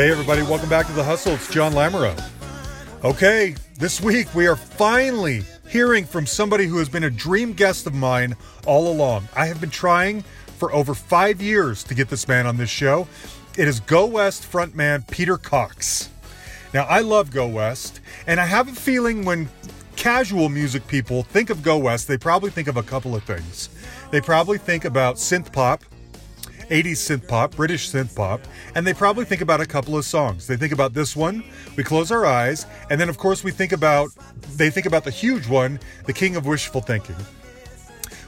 Hey, everybody, welcome back to The Hustle. It's John Lamoureux. Okay, this week we are finally hearing from somebody who has been a dream guest of mine all along. I have been trying for over five years to get this man on this show. It is Go West frontman Peter Cox. Now, I love Go West, and I have a feeling when casual music people think of Go West, they probably think of a couple of things. They probably think about synth pop, 80s synth pop, British synth pop, and they probably think about a couple of songs. They think about this one, We Close Our Eyes, and then of course we think about they think about the huge one, The King of Wishful Thinking.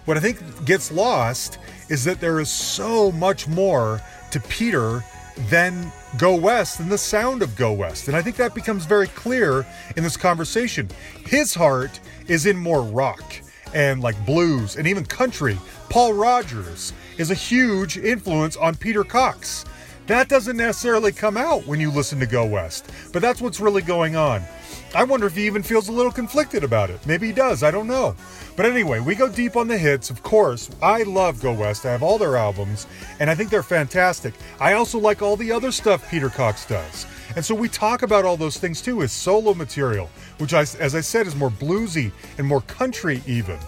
What I think gets lost is that there is so much more to Peter than Go West and the sound of Go West. And I think that becomes very clear in this conversation. His heart is in more rock and like blues and even country. Paul Rodgers is a huge influence on Peter Cox. That doesn't necessarily come out when you listen to Go West, but that's what's really going on. I wonder if he even feels a little conflicted about it. Maybe he does, I don't know. But anyway, we go deep on the hits. Of course, I love Go West. I have all their albums, and I think they're fantastic. I also like all the other stuff Peter Cox does. And so we talk about all those things too, his solo material, which, I, as I said, is more bluesy and more country even.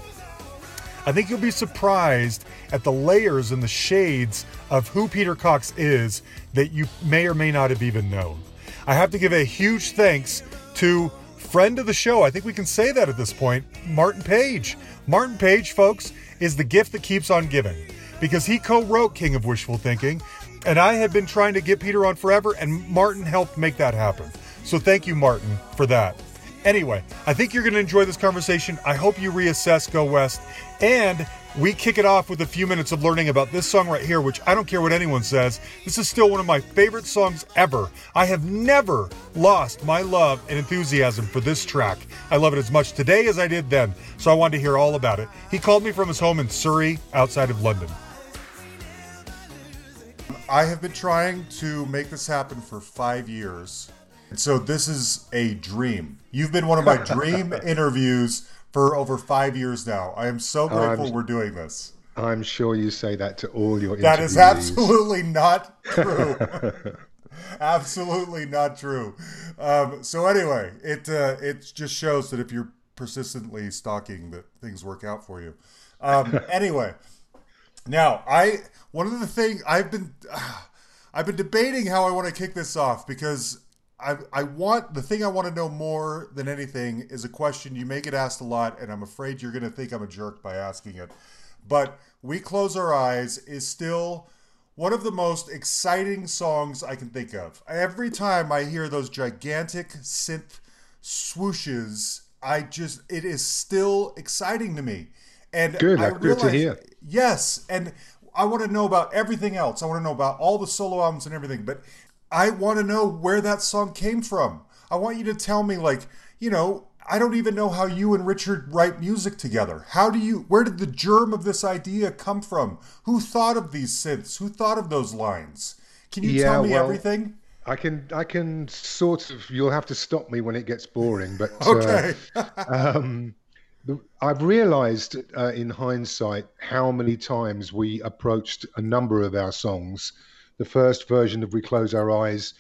I think you'll be surprised at the layers and the shades of who Peter Cox is that you may or may not have even known. I have to give a huge thanks to friend of the show. I think we can say that at this point, Martin Page. Martin Page, folks, is the gift that keeps on giving because he co wrote King of Wishful Thinking, and I had been trying to get Peter on forever, and Martin helped make that happen. So thank you, Martin, for that. Anyway, I think you're going to enjoy this conversation. I hope you reassess Go West. And we kick it off with a few minutes of learning about this song right here, which I don't care what anyone says. This is still one of my favorite songs ever. I have never lost my love and enthusiasm for this track. I love it as much today as I did then, so I wanted to hear all about it. He called me from his home in Surrey, outside of London. I have been trying to make this happen for five years. And so this is a dream. You've been one of my dream interviews for over five years now. I am so grateful we're doing this. I'm sure you say that to all your That is absolutely not true. absolutely not true. Um, so anyway, it uh, it just shows that if you're persistently stalking, that things work out for you. Um, anyway, now I one of the things I've been uh, I've been debating how I want to kick this off because I, I want the thing I want to know more than anything is a question you may get asked a lot, and I'm afraid you're going to think I'm a jerk by asking it. But We Close Our Eyes is still one of the most exciting songs I can think of. Every time I hear those gigantic synth swooshes, I just, it is still exciting to me. And good, I realize, good to hear. Yes. And I want to know about everything else. I want to know about all the solo albums and everything. But I want to know where that song came from. I want you to tell me, like, you know, I don't even know how you and Richard write music together. How do you, where did the germ of this idea come from? Who thought of these synths? Who thought of those lines? Can you yeah, tell me well, everything? I can, I can sort of, you'll have to stop me when it gets boring, but, uh, okay. uh, um, I've realized uh, in hindsight how many times we approached a number of our songs the first version of We Close Our Eyes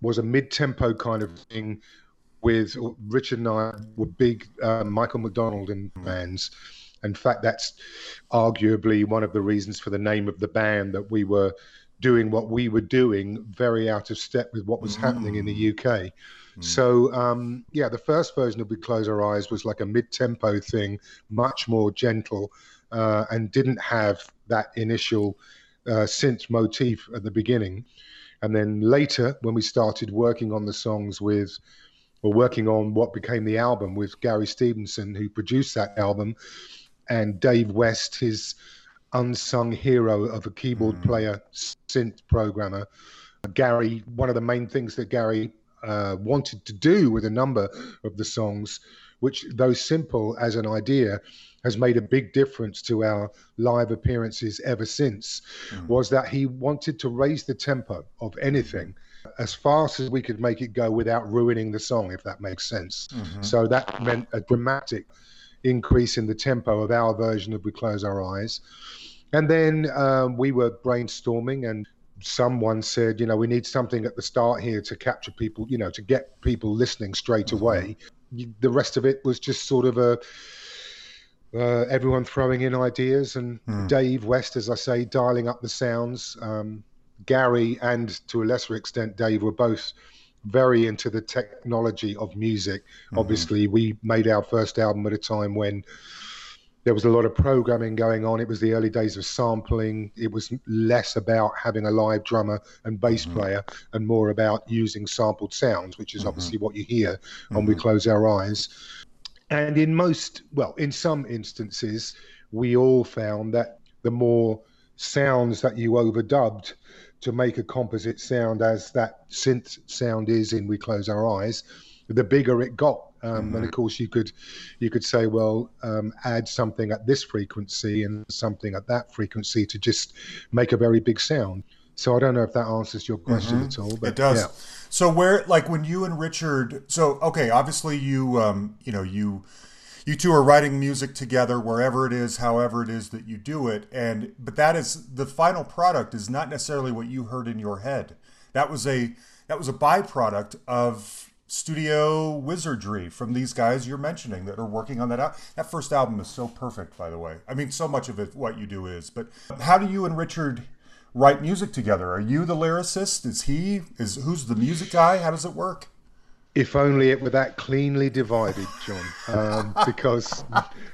was a mid-tempo kind of thing with Richard and I were big uh, Michael McDonald and bands. In fact, that's arguably one of the reasons for the name of the band that we were doing what we were doing very out of step with what was mm. happening in the UK. Mm. So, um, yeah, the first version of We Close Our Eyes was like a mid tempo thing, much more gentle, uh, and didn't have that initial uh, synth motif at the beginning. And then later, when we started working on the songs with, or working on what became the album with Gary Stevenson, who produced that album, and Dave West, his unsung hero of a keyboard mm. player, synth programmer. Gary, one of the main things that Gary uh, wanted to do with a number of the songs, which, though simple as an idea, has made a big difference to our live appearances ever since mm. was that he wanted to raise the tempo of anything as fast as we could make it go without ruining the song, if that makes sense. Mm-hmm. So that meant a dramatic increase in the tempo of our version of We Close Our Eyes. And then um, we were brainstorming and someone said, you know, we need something at the start here to capture people, you know, to get people listening straight mm-hmm. away. The rest of it was just sort of a uh, everyone throwing in ideas, and mm. Dave West, as I say, dialing up the sounds. Um, Gary and to a lesser extent Dave were both very into the technology of music. Mm-hmm. Obviously, we made our first album at a time when there was a lot of programming going on. It was the early days of sampling. It was less about having a live drummer and bass mm-hmm. player and more about using sampled sounds, which is mm-hmm. obviously what you hear when we mm-hmm. close our eyes. And in most, well, in some instances, we all found that the more sounds that you overdubbed to make a composite sound as that synth sound is in We Close Our Eyes, the bigger it got. Um, mm-hmm. And of course, you could you could say, well, um, add something at this frequency and something at that frequency to just make a very big sound. So I don't know if that answers your question mm-hmm. at all, but it does. Yeah. So where, like, when you and Richard, so okay, obviously you, um, you know, you you two are writing music together wherever it is however it is that you do it and but that is the final product is not necessarily what you heard in your head that was a that was a byproduct of studio wizardry from these guys you're mentioning that are working on that out that first album is so perfect by the way i mean so much of it what you do is but how do you and richard write music together are you the lyricist is he is who's the music guy how does it work if only it were that cleanly divided, John. Um, because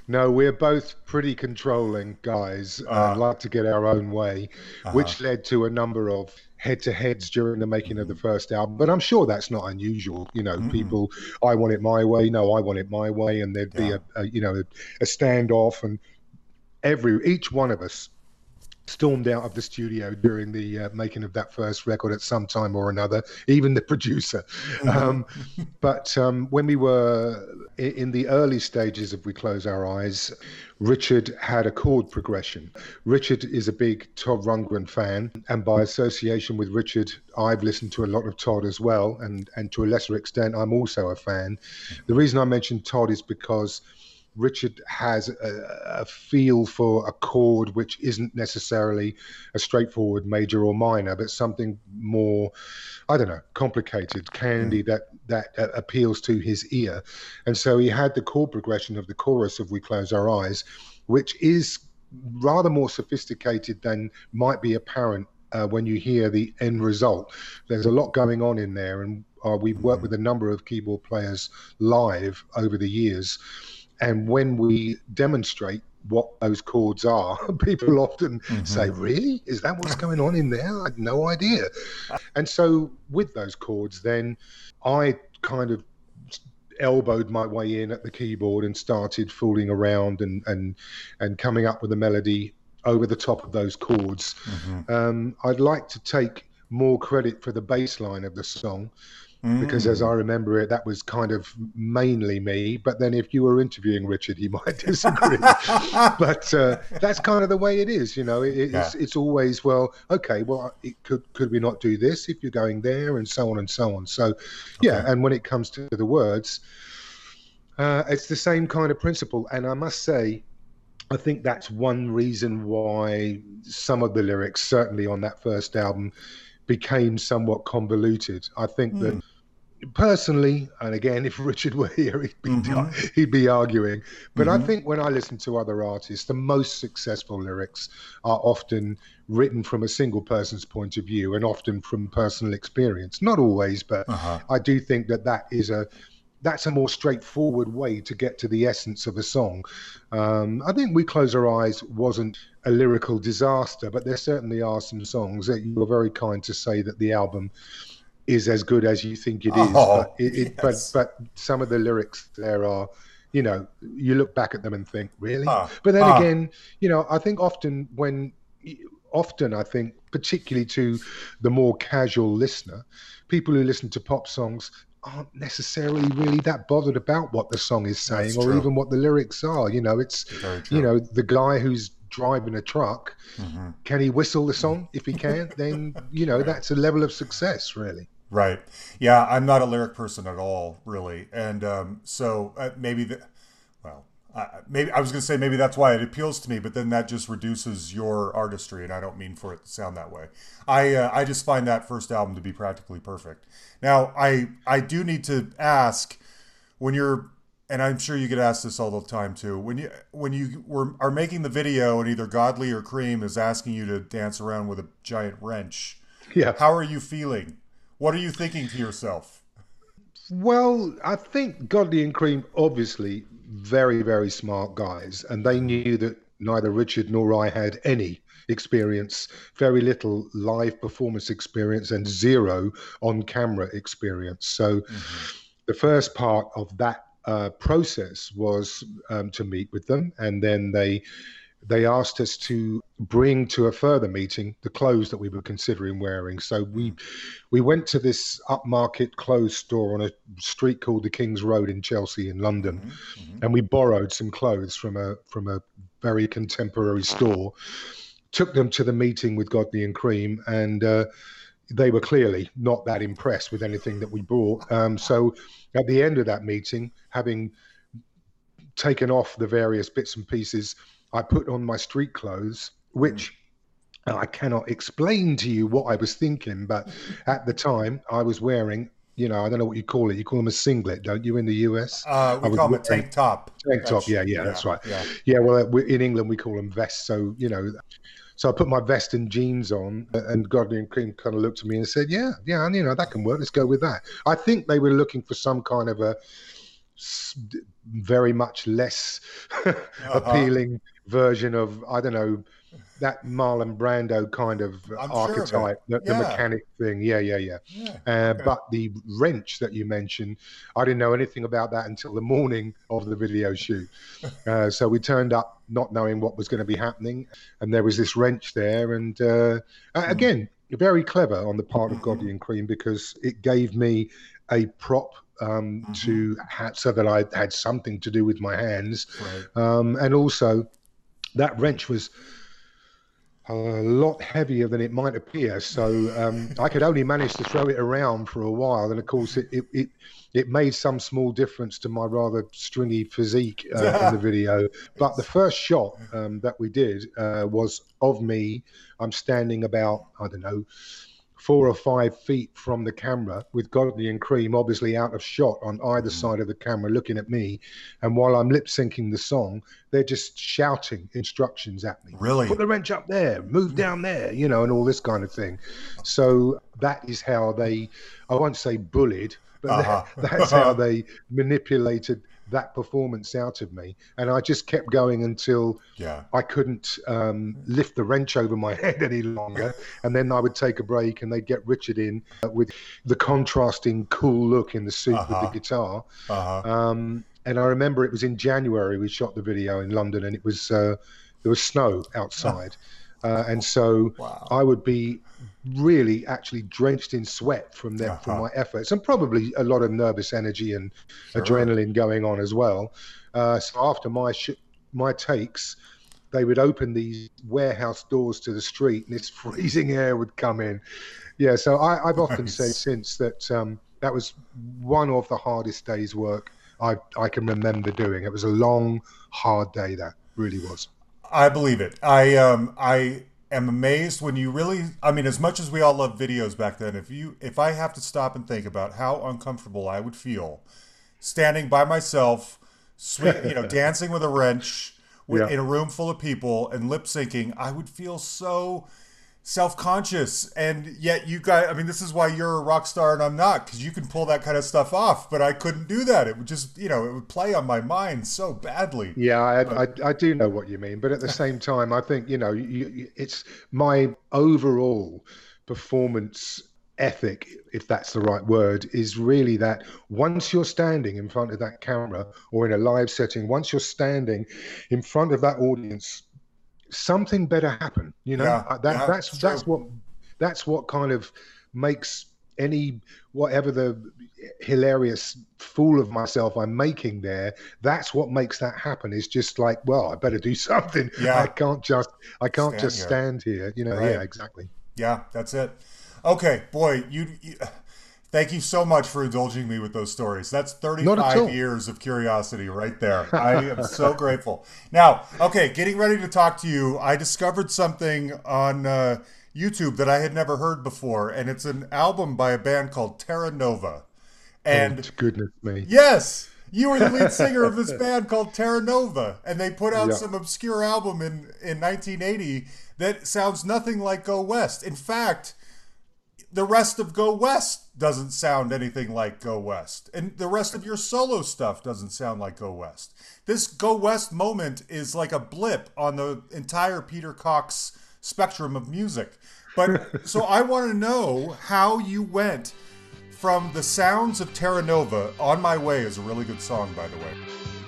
no, we're both pretty controlling guys uh, and like to get our own way, uh-huh. which led to a number of head-to-heads during the making of the first album. But I'm sure that's not unusual. You know, mm-hmm. people, I want it my way. No, I want it my way, and there'd yeah. be a, a, you know a standoff, and every each one of us stormed out of the studio during the uh, making of that first record at some time or another, even the producer. Mm-hmm. Um, but um, when we were in the early stages of We Close Our Eyes, Richard had a chord progression. Richard is a big Todd Rundgren fan, and by association with Richard, I've listened to a lot of Todd as well, and, and to a lesser extent, I'm also a fan. The reason I mentioned Todd is because Richard has a, a, feel for a chord which isn't necessarily a straightforward major or minor, but something more, I don't know, complicated, candy mm. that that uh, appeals to his ear. And so he had the chord progression of the chorus of "We Close Our Eyes," which is rather more sophisticated than might be apparent uh, when you hear the end result. There's a lot going on in there, and uh, we've worked mm. with a number of keyboard players live over the years and when we demonstrate what those chords are, people often mm-hmm. say, Really? Is that what's going on in there? I had no idea. And so, with those chords, then I kind of elbowed my way in at the keyboard and started fooling around and, and, and coming up with a melody over the top of those chords. Mm-hmm. Um, I'd like to take more credit for the bass line of the song Mm. Because as I mm. remember it, that was kind of mainly me. But then if you were interviewing Richard, he might disagree. but uh, that's kind of the way it is, you know. It, it's yeah. it's always well, okay, well, it could could we not do this if you're going there, and so on and so on. So, okay. yeah. And when it comes to the words, uh, it's the same kind of principle. And I must say, I think that's one reason why some of the lyrics, certainly on that first album, became somewhat convoluted. I think mm. that hmm personally, and again, if Richard were here, he'd be, mm-hmm. he'd be arguing. But mm-hmm. I think when I listen to other artists, the most successful lyrics are often written from a single person's point of view and often from personal experience. Not always, but uh-huh. I do think that that is a that's a more straightforward way to get to the essence of a song. Um, I think We Close Our Eyes wasn't a lyrical disaster, but there certainly are some songs that you were very kind to say that the album is as good as you think it is. Oh, but, it, it, yes. but, but some of the lyrics there are, you know, you look back at them and think, really? Ah, but then ah. again, you know, I think often when, often I think, particularly to the more casual listener, people who listen to pop songs aren't necessarily really that bothered about what the song is saying or even what the lyrics are. You know, it's, you know, the guy who's driving a truck, mm-hmm. can he whistle the song? If he can, then, you know, that's a level of success, really. Right. Yeah, I'm not a lyric person at all, really, and um, so uh, maybe the, uh, maybe I was going to say maybe that's why it appeals to me, but then that just reduces your artistry, and I don't mean for it to sound that way. I uh, I just find that first album to be practically perfect. Now I I do need to ask when you're and I'm sure you get asked this all the time too. When you when you were are making the video and either Godley or Creme is asking you to dance around with a giant wrench. Yeah. How are you feeling? What are you thinking to yourself? Well, I think Godley and Creme obviously very, very smart guys, and they knew that neither Richard nor I had any experience, very little live performance experience, and zero on camera experience. So mm-hmm. the first part of that uh, process was um, to meet with them, and then they they asked us to bring to a further meeting the clothes that we were considering wearing. So we we went to this upmarket clothes store on a street called the King's Road in Chelsea in London, mm-hmm, mm-hmm. and we borrowed some clothes from a from a very contemporary store. Took them to the meeting with Godley and Creme, and uh, they were clearly not that impressed with anything that we brought. Um, so at the end of that meeting, having taken off the various bits and pieces I put on my street clothes, which mm. I cannot explain to you what I was thinking, but at the time I was wearing, you know, I don't know what you call it. You call them a singlet, don't you, in the US? Uh, we call them a tank top. Tank top, yeah, yeah, yeah, that's right. Yeah, yeah well, in England we call them vests. So, you know, so I put my vest and jeans on, and Godley and Creme kind of looked at me and said, "Yeah, yeah, and, you know that can work. Let's go with that." I think they were looking for some kind of a very much less uh-huh. appealing version of I don't know that Marlon Brando kind of I'm archetype, sure of the, yeah. the, mechanic thing. Yeah, yeah, yeah. yeah uh, okay. But the wrench that you mentioned, I didn't know anything about that until the morning of the video shoot. uh, so we turned up not knowing what was going to be happening, and there was this wrench there, and uh, mm. again, very clever on the part of Godley and Creme because it gave me a prop um, mm-hmm. to have, so that I had something to do with my hands, right. um, and also that wrench was a lot heavier than it might appear. So um, I could only manage to throw it around for a while, and of course it it, it, it made some small difference to my rather stringy physique uh, in the video. But the first shot um, that we did uh, was of me. I'm standing about I don't know four or five feet from the camera with Godley and Creme obviously out of shot on either mm. side of the camera looking at me. And while I'm lip syncing the song, they're just shouting instructions at me. Really? Put the wrench up there, move down there, you know, and all this kind of thing. So that is how they, I won't say bullied, but uh-huh. that, that's how they manipulated that performance out of me. And I just kept going until yeah. I couldn't um, lift the wrench over my head any longer. And then I would take a break and they'd get Richard in uh, with the contrasting cool look in the suit uh-huh. with the uh-huh. guitar. Uh-huh. Um, and I remember it was in January we shot the video in London and it was uh, there was snow outside. Uh, and so wow. I would be really actually drenched in sweat from them uh-huh. from my efforts and probably a lot of nervous energy and sure. adrenaline going on as well. Uh, so after my sh- my takes, they would open these warehouse doors to the street and this freezing air would come in. Yeah, so I, have often nice. said since that um, that was one of the hardest days' work I, I can remember doing. It was a long, hard day. That really was. I believe it. I um I am amazed when you really I mean as much as we all loved videos back then if you if I have to stop and think about how uncomfortable I would feel standing by myself you know dancing with a wrench with, yeah. in a room full of people and lip syncing I would feel so self-conscious. And yet you guys i mean this is why you're a rock star and i'm not because you can pull that kind of stuff off but i couldn't do that. It would just you know it would play on my mind so badly. Yeah i, I, I do know what you mean but at the same time i think you know you, it's my overall performance ethic if that's the right word is really that once you're standing in front of that camera or in a live setting once you're standing in front of that audience something better happen. You know, yeah, uh, that, yeah, that's that's what that's what kind of makes any whatever the hilarious fool of myself I'm making there. That's what makes that happen. Is just like, well, I better do something. Yeah. I can't just I can't stand just here. stand here. You know, right. yeah, exactly. Yeah, that's it. Okay, boy, you, you Thank you so much for indulging me with those stories. That's 35 years of curiosity right there. I am so grateful. Now, okay, getting ready to talk to you, I discovered something on uh, YouTube that I had never heard before, and it's an album by a band called Terra Nova. And oh, goodness me. Yes, you were the lead singer of this band called Terra Nova, and they put out some obscure album in, in 1980 that sounds nothing like Go West. In fact, the rest of Go West doesn't sound anything like Go West. And the rest of your solo stuff doesn't sound like Go West. This Go West moment is like a blip on the entire Peter Cox spectrum of music. But so I want to know how you went from the sounds of Terra Nova. On My Way is a really good song, by the way.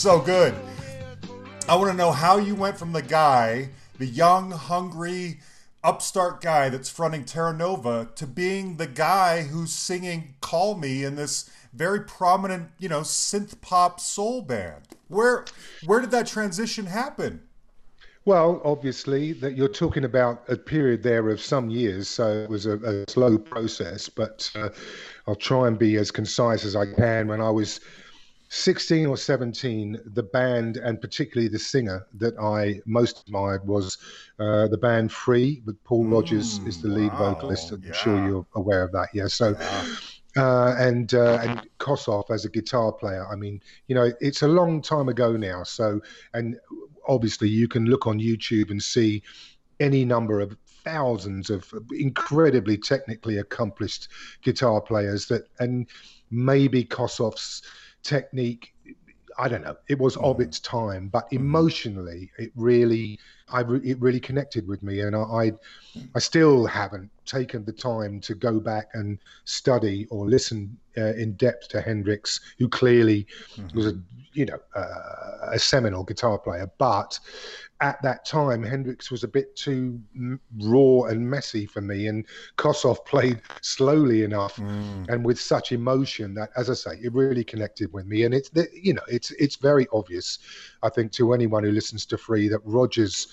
So good. I want to know how you went from the guy, the young, hungry, upstart guy that's fronting Terra Nova, to being the guy who's singing "Call Me" in this very prominent, you know, synth pop soul band. Where where did that transition happen? Well, obviously, that you're talking about a period there of some years, so it was a, a slow process. But uh, I'll try and be as concise as I can. When I was 16 or 17, the band and particularly the singer that I most admired was uh, the band Free, with Paul mm, Rodgers is the lead wow, vocalist. I'm yeah. sure you're aware of that. Yeah. So, yeah. Uh, and uh, and Kossoff as a guitar player. I mean, you know, it's a long time ago now. So, and obviously, you can look on YouTube and see any number of thousands of incredibly technically accomplished guitar players that, and maybe Kossoff's technique I don't know. It was of mm-hmm. its time, but mm-hmm. emotionally, it really, I it really connected with me, and I, I, I, still haven't taken the time to go back and study or listen uh, in depth to Hendrix, who clearly mm-hmm. was a, you know, uh, a seminal guitar player. But at that time, Hendrix was a bit too raw and messy for me, and Kossoff played slowly enough mm. and with such emotion that, as I say, it really connected with me. And it's, you know, it's it's very obvious, I think, to anyone who listens to Free that Rodgers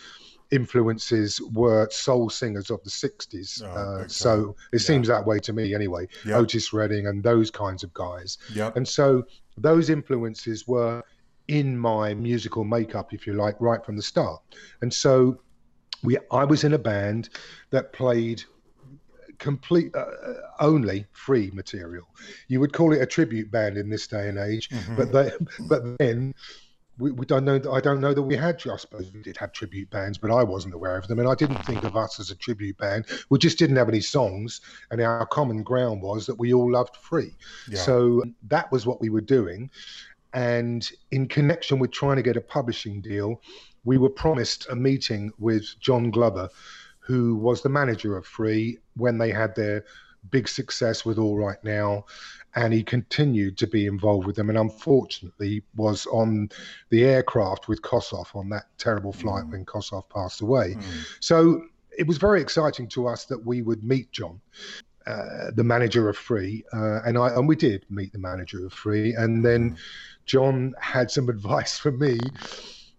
influences were soul singers of the 60s. Oh, uh, so it yeah. seems that way to me anyway. Yep. Otis Redding and those kinds of guys. Yep. And so those influences were in my musical makeup, if you like, right from the start. And so we, I was in a band that played complete uh, only free material. You would call it a tribute band in this day and age, mm-hmm. but they, but then we, we, don't know. I don't know that we had. I suppose we did have tribute bands, but I wasn't aware of them, and I didn't think of us as a tribute band. We just didn't have any songs, and our common ground was that we all loved free. Yeah. So that was what we were doing, and in connection with trying to get a publishing deal, we were promised a meeting with John Glover, who was the manager of Free when they had their big success with All Right Now. And he continued to be involved with them, and unfortunately was on the aircraft with Kossoff on that terrible flight mm. when Kossoff passed away. Mm. So it was very exciting to us that we would meet John. Uh, the manager of Free, uh, and I and we did meet the manager of Free, and then. John had some advice for me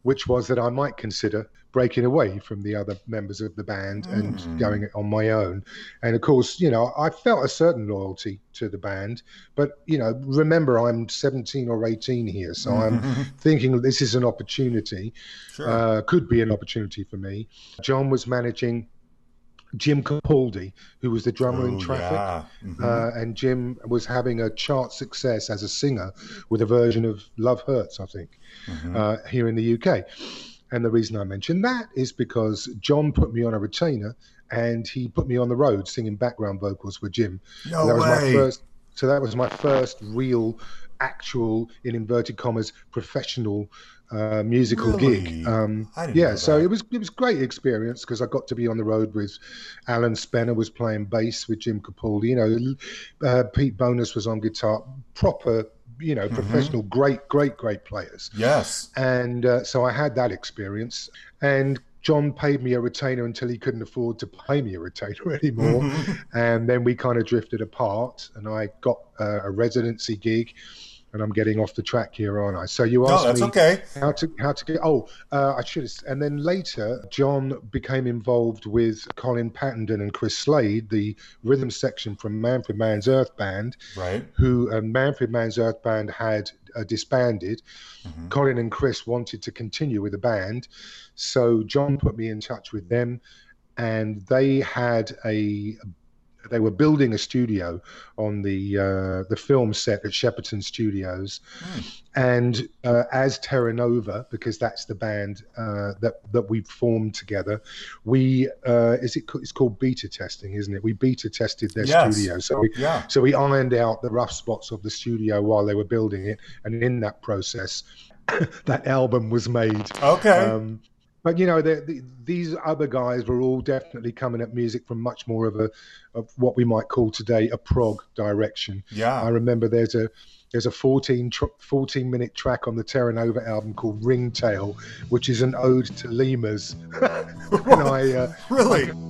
which was that I might consider breaking away from the other members of the band mm. and going on my own. And of course, you know, I felt a certain loyalty to the band, but you know, remember I'm 17 or 18 here, so I'm thinking this is an opportunity. Sure. Uh, could be an opportunity for me. John was managing Jim Capaldi, who was the drummer oh, in Traffic, yeah. mm-hmm. uh, and Jim was having a chart success as a singer with a version of Love Hurts, I think, mm-hmm. uh, here in the UK. And the reason I mention that is because John put me on a retainer and he put me on the road singing background vocals with Jim. No that way. was my first so that was my first real actual in inverted commas professional uh, musical really? gig. Um, yeah, so it was it was great experience because I got to be on the road with Alan Spenner was playing bass with Jim Capaldi. You know, uh, Pete Bonas was on guitar. Proper, you know, mm-hmm. professional, mm-hmm. great, great, great players. Yes. And uh, so I had that experience, and John paid me a retainer until he couldn't afford to pay me a retainer anymore. Mm-hmm. and then we kind of drifted apart, and I got uh, a residency gig and I'm getting off the track here, aren't I? So you asked no, me okay. how to how to get. Oh, uh, I should. Have, and then later, John became involved with Colin Pattenden and Chris Slade, the rhythm section from Manfred Mann's Earth Band, right? Who uh, Manfred Mann's Earth Band had uh, disbanded. Mm-hmm. Colin and Chris wanted to continue with the band, so John put me in touch with them and they had a they were building a studio on the uh, the film set at Shepperton Studios, mm. and uh, as Terra Nova, because that's the band uh, that that we formed together. We uh, is it it's called beta testing, isn't it? We beta tested their yes. studio, so we, yeah. so we ironed out the rough spots of the studio while they were building it, and in that process. that album was made. Okay. Um, but you know, the, the, these other guys were all definitely coming at music from much more of a of what we might call today a prog direction. Yeah, I remember there's a there's a 14, tr- 14 minute track on the Terra Nova album called Ringtail, which is an ode to lemurs. and I uh, really. I,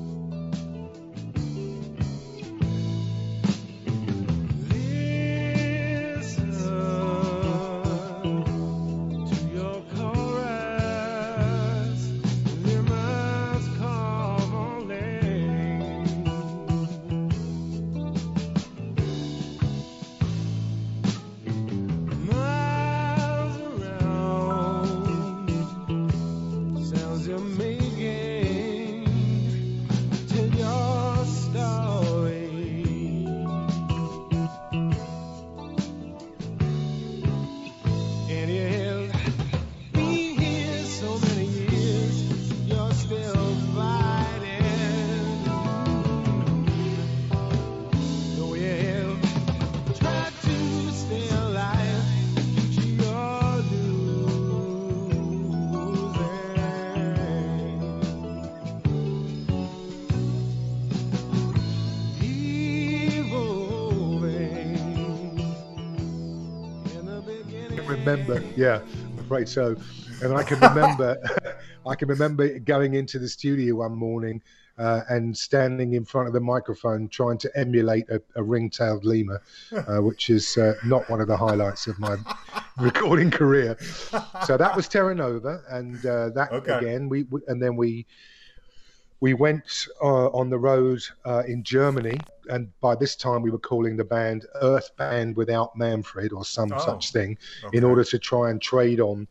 afraid so. And I can remember, I can remember going into the studio one morning uh, and standing in front of the microphone trying to emulate a, a ring-tailed lemur, uh, which is uh, not one of the highlights of my recording career. So that was Terra Nova, and uh, that okay. again we, we, and then we we went uh, on the road uh, in Germany, and by this time we were calling the band Earth Band Without Manfred or some oh, such thing, okay. in order to try and trade on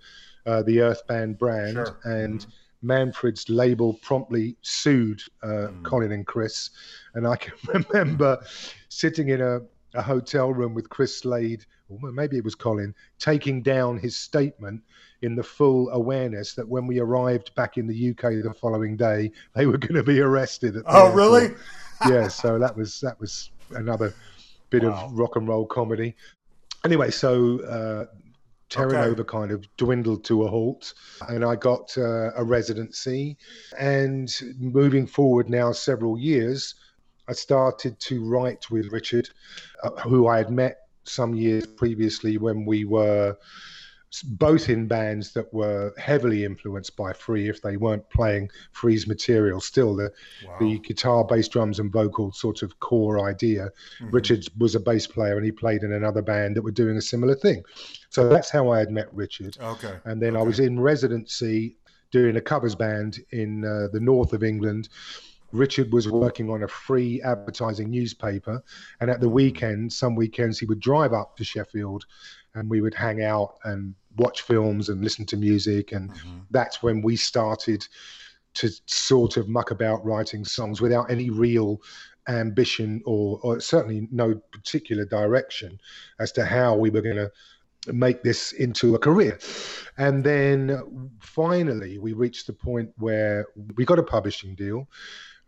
uh, the Earth Band brand. Sure. And mm. Manfred's label promptly sued mm. Colin and Chris. And I can remember sitting in a, a hotel room with Chris Slade, or maybe it was Colin, taking down his statement in the full awareness that when we arrived back in the UK the following day, they were going to be arrested. oh, airport. really? yeah. So that was that was another bit wow. of rock and roll comedy. Anyway, so uh, Terra Nova okay. kind of dwindled to a halt, and I got uh, a residency. And moving forward now, several years, I started to write with Richard, uh, who I had met some years previously when we were both in bands that were heavily influenced by Free if they weren't playing Free's material. Still, the, wow. the guitar, bass, drums, and vocal sort of core idea. Mm-hmm. Richard was a bass player and he played in another band that were doing a similar thing. So that's how I had met Richard. Okay. And then okay. I was in residency doing a covers band in uh, the north of England. Richard was working on a free advertising newspaper, and at the weekend, some weekends, he would drive up to Sheffield and we would hang out and watch films and listen to music. And mm-hmm. that's when we started to sort of muck about writing songs without any real ambition or, or certainly no particular direction as to how we were going to make this into a career. And then finally, we reached the point where we got a publishing deal.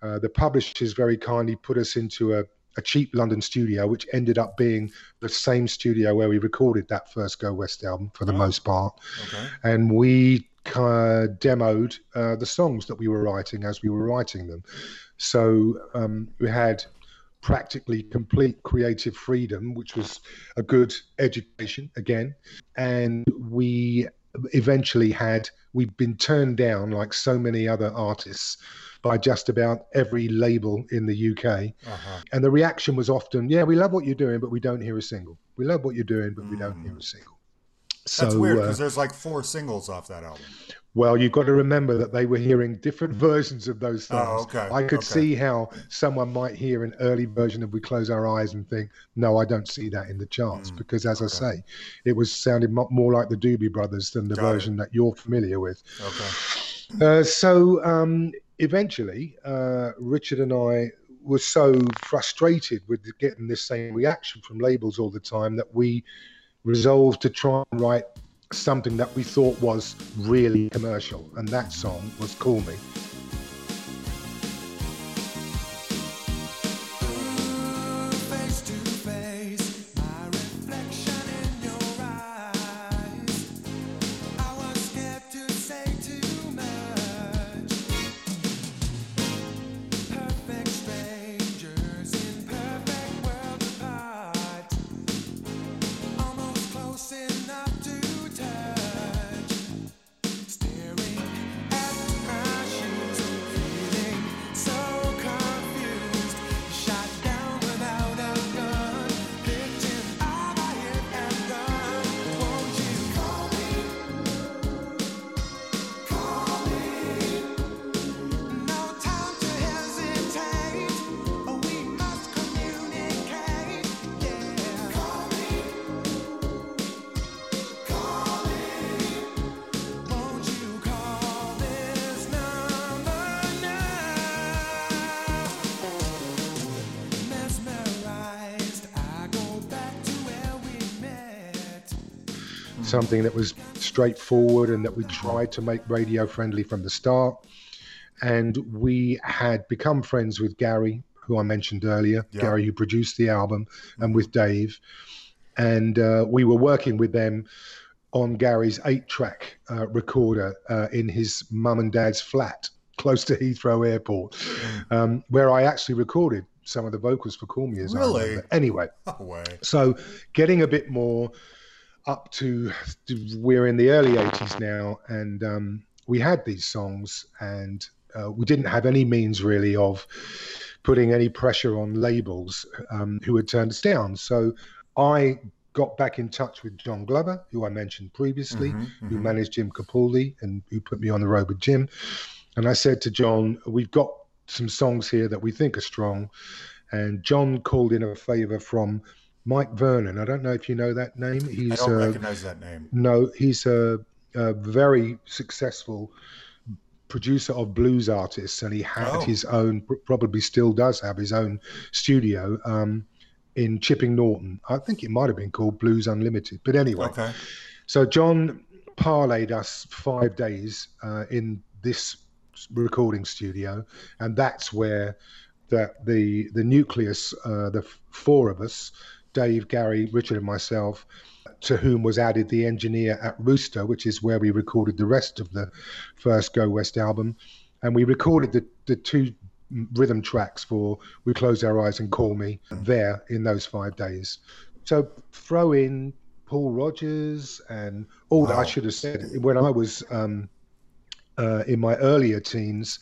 Uh, the publishers very kindly put us into a a cheap London studio, which ended up being the same studio where we recorded that first Go West album for the oh. most part. Okay. And we uh, demoed uh, the songs that we were writing as we were writing them. So um, we had practically complete creative freedom, which was a good education again. And we eventually had, we've been turned down like so many other artists by just about every label in the UK. Uh-huh. And the reaction was often, yeah, we love what you're doing, but we don't hear a single. We love what you're doing, but mm. we don't hear a single. That's weird because uh, there's like four singles off that album. Well, you've got to remember that they were hearing different versions of those songs. Oh, okay. I could okay. see how someone might hear an early version of "We Close Our Eyes" and think, "No, I don't see that in the charts," mm, because, as okay. I say, it was sounding more like the Doobie Brothers than the Got version it. that you're familiar with. Okay. Uh, so um, eventually, uh, Richard and I were so frustrated with getting this same reaction from labels all the time that we resolved to try and write something that we thought was really commercial. And that song was Call Me. Something that was straightforward and that we tried to make radio friendly from the start. And we had become friends with Gary, who I mentioned earlier, yeah. Gary, who produced the album, and with Dave. And uh, we were working with them on Gary's eight track uh, recorder uh, in his mum and dad's flat close to Heathrow Airport, mm. um, where I actually recorded some of the vocals for Call Me As really? Anyway, so getting a bit more up to we're in the early 80s now and um, we had these songs and uh, we didn't have any means really of putting any pressure on labels um, who had turned us down. So i got back in touch with john glover who i mentioned previously mm-hmm, mm-hmm. who managed jim capaldi and who put me on the road with jim. And i said to john we've got some songs here that we think are strong. And john called in a favor from Mike Vernon. I don't know if you know that name. He's, I don't uh, recognize that name. No, he's a, a, very successful producer of blues artists, and he had oh. his own, probably still does have his own studio um, in Chipping Norton. I think it might have been called Blues Unlimited, but anyway. Okay. So John parlayed us five days uh, in this recording studio, and that's where the the the nucleus, uh, the four of us, Dave, Gary, Richard, and myself, to whom was added the engineer at Rooster, which is where we recorded the rest of the first Go West album. And we recorded the, the two rhythm tracks for We Close Our Eyes and Call Me there in those five days. So throw in Paul Rodgers and all wow. that. I should have said when I was um, uh, in my earlier teens.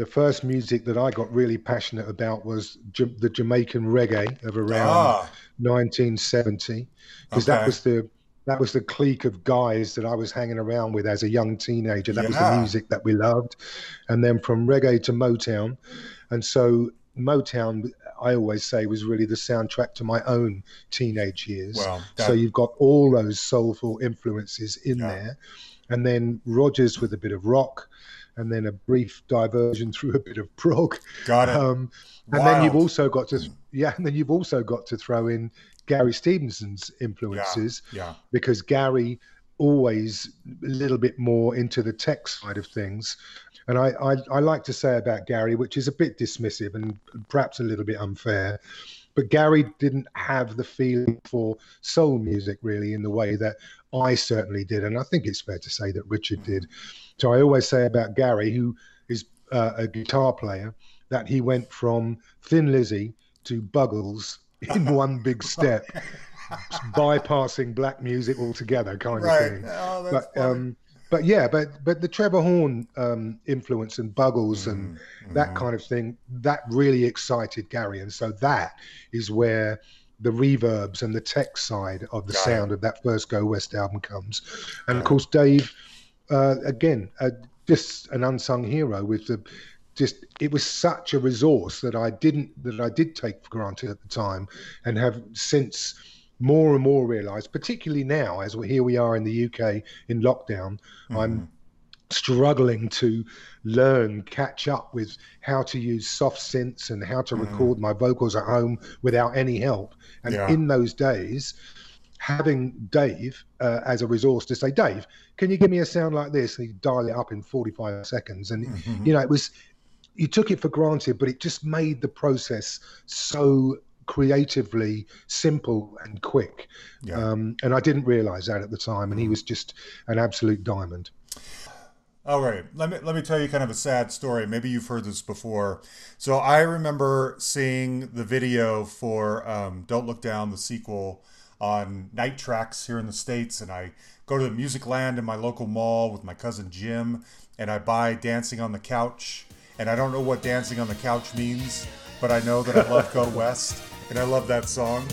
The first music that I got really passionate about was J- the Jamaican reggae of around ah. 1970, because okay. that was the that was the clique of guys that I was hanging around with as a young teenager. That yeah. was the music that we loved, and then from reggae to Motown, and so Motown, I always say, was really the soundtrack to my own teenage years. Well, that... So you've got all those soulful influences in yeah. there, and then Rodgers with a bit of rock, and then a brief diversion through a bit of prog. Got it. Um, and then you've also got to yeah, and then you've also got to throw in Gary Stevenson's influences, yeah, yeah. because Gary always a little bit more into the tech side of things. And I, I, I, like to say about Gary, which is a bit dismissive and perhaps a little bit unfair, but Gary didn't have the feeling for soul music really in the way that I certainly did. And I think it's fair to say that Richard did. So I always say about Gary, who is uh, a guitar player, that he went from Thin Lizzy to Buggles in one big step, bypassing black music altogether, kind right. of thing. Oh, but um, but yeah, but but the Trevor Horn um, influence and Buggles mm, and mm. that kind of thing that really excited Gary, and so that is where the reverbs and the tech side of the Got sound it. of that first Go West album comes, and of course Dave, uh, again, uh, just an unsung hero with the just it was such a resource that I didn't that I did take for granted at the time, and have since more and more realised, particularly now as we here we are in the UK in lockdown, mm-hmm. I'm struggling to learn, catch up with how to use soft synths and how to mm. record my vocals at home without any help. And yeah. in those days, having Dave uh, as a resource to say, Dave, can you give me a sound like this? And he'd dial it up in 45 seconds. And, mm-hmm. you know, it was, you took it for granted, but it just made the process so creatively simple and quick. Yeah. Um, and I didn't realize that at the time. And he was just an absolute diamond. All right, let me let me tell you kind of a sad story. Maybe you've heard this before. So I remember seeing the video for um, "Don't Look Down," the sequel, on Night Tracks here in the states, and I go to the Music Land in my local mall with my cousin Jim, and I buy "Dancing on the Couch." And I don't know what "Dancing on the Couch" means, but I know that I love Go West, and I love that song.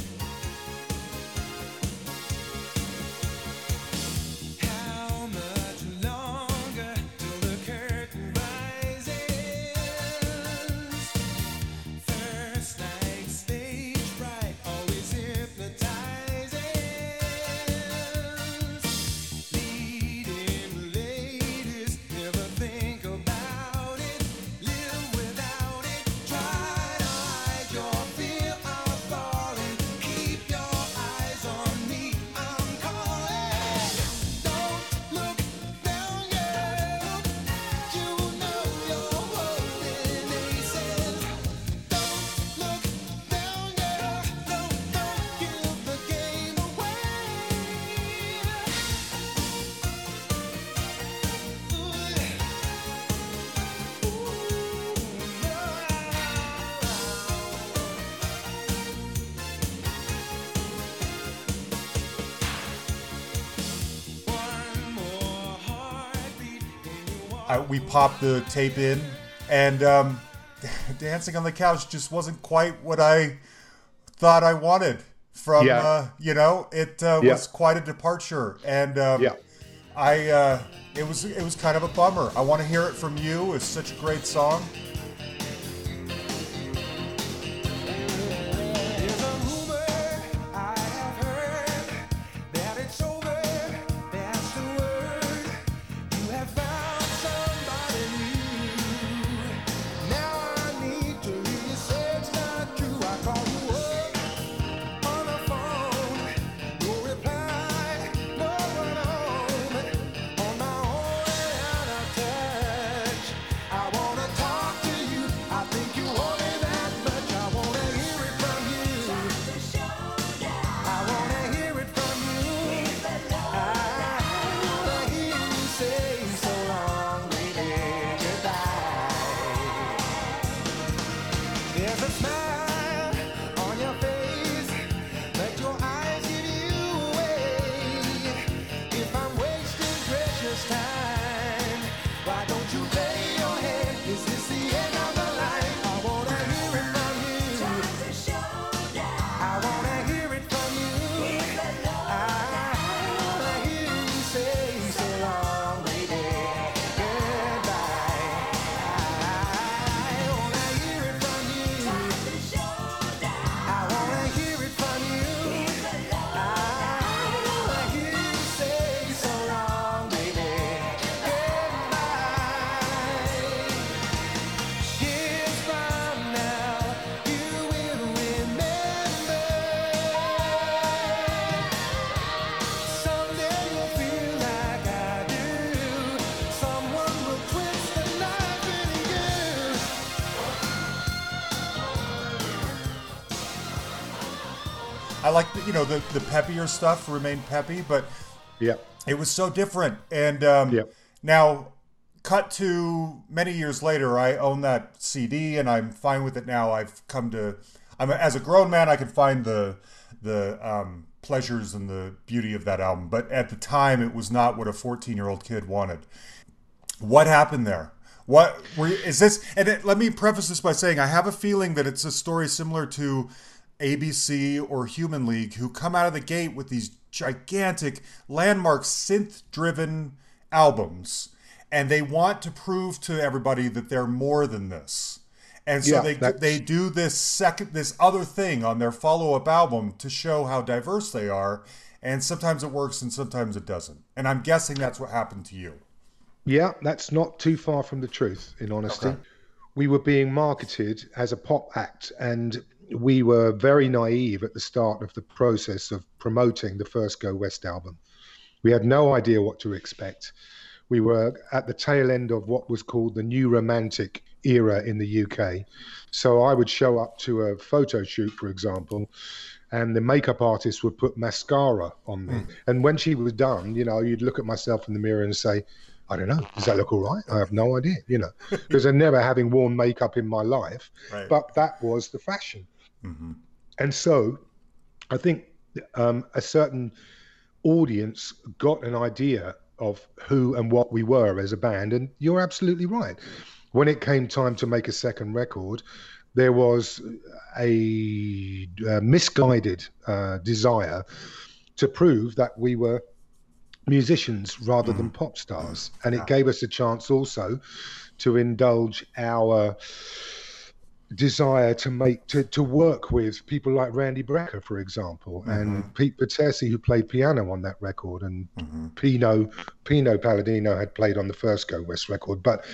Popped the tape in, and um, dancing on the couch just wasn't quite what I thought I wanted. From yeah. uh, you know, it uh, yeah. was quite a departure, and um, yeah. I uh, it was it was kind of a bummer. I want to hear it from you. It's such a great song. I like the, you know the the peppier stuff remained peppy, but yeah, it was so different. And um, yeah. now, cut to many years later, I own that CD and I'm fine with it now. I've come to, I'm as a grown man, I can find the the um, pleasures and the beauty of that album. But at the time, it was not what a 14 year old kid wanted. What happened there? What were, is this? And it, let me preface this by saying I have a feeling that it's a story similar to ABC or Human League, who come out of the gate with these gigantic, landmark, synth driven albums. And they want to prove to everybody that they're more than this. And so yeah, they that's... they do this second this other thing on their follow up album to show how diverse they are, and sometimes it works and sometimes it doesn't. And I'm guessing that's what happened to you. Yeah, that's not too far from the truth. In honesty, okay. we were being marketed as a pop act, and we were very naive at the start of the process of promoting the first Go West album. We had no idea what to expect. We were at the tail end of what was called the New Romantic era in the UK. So I would show up to a photo shoot, for example, and the makeup artist would put mascara on me. Mm. And when she was done, you know, you'd look at myself in the mirror and say, I don't know. Does that look all right? I have no idea, you know, because I never having worn makeup in my life, right. but that was the fashion. Mm-hmm. And so I think um, a certain audience got an idea of who and what we were as a band. And you're absolutely right when it came time to make a second record, there was a, a misguided uh, desire to prove that we were musicians rather mm. than pop stars. And it gave us a chance also to indulge our desire to make to, to work with people like Randy Brecker, for example, mm-hmm. and Pete Vitesse, who played piano on that record, and mm-hmm. Pino Pino Palladino had played on the first Go West record. But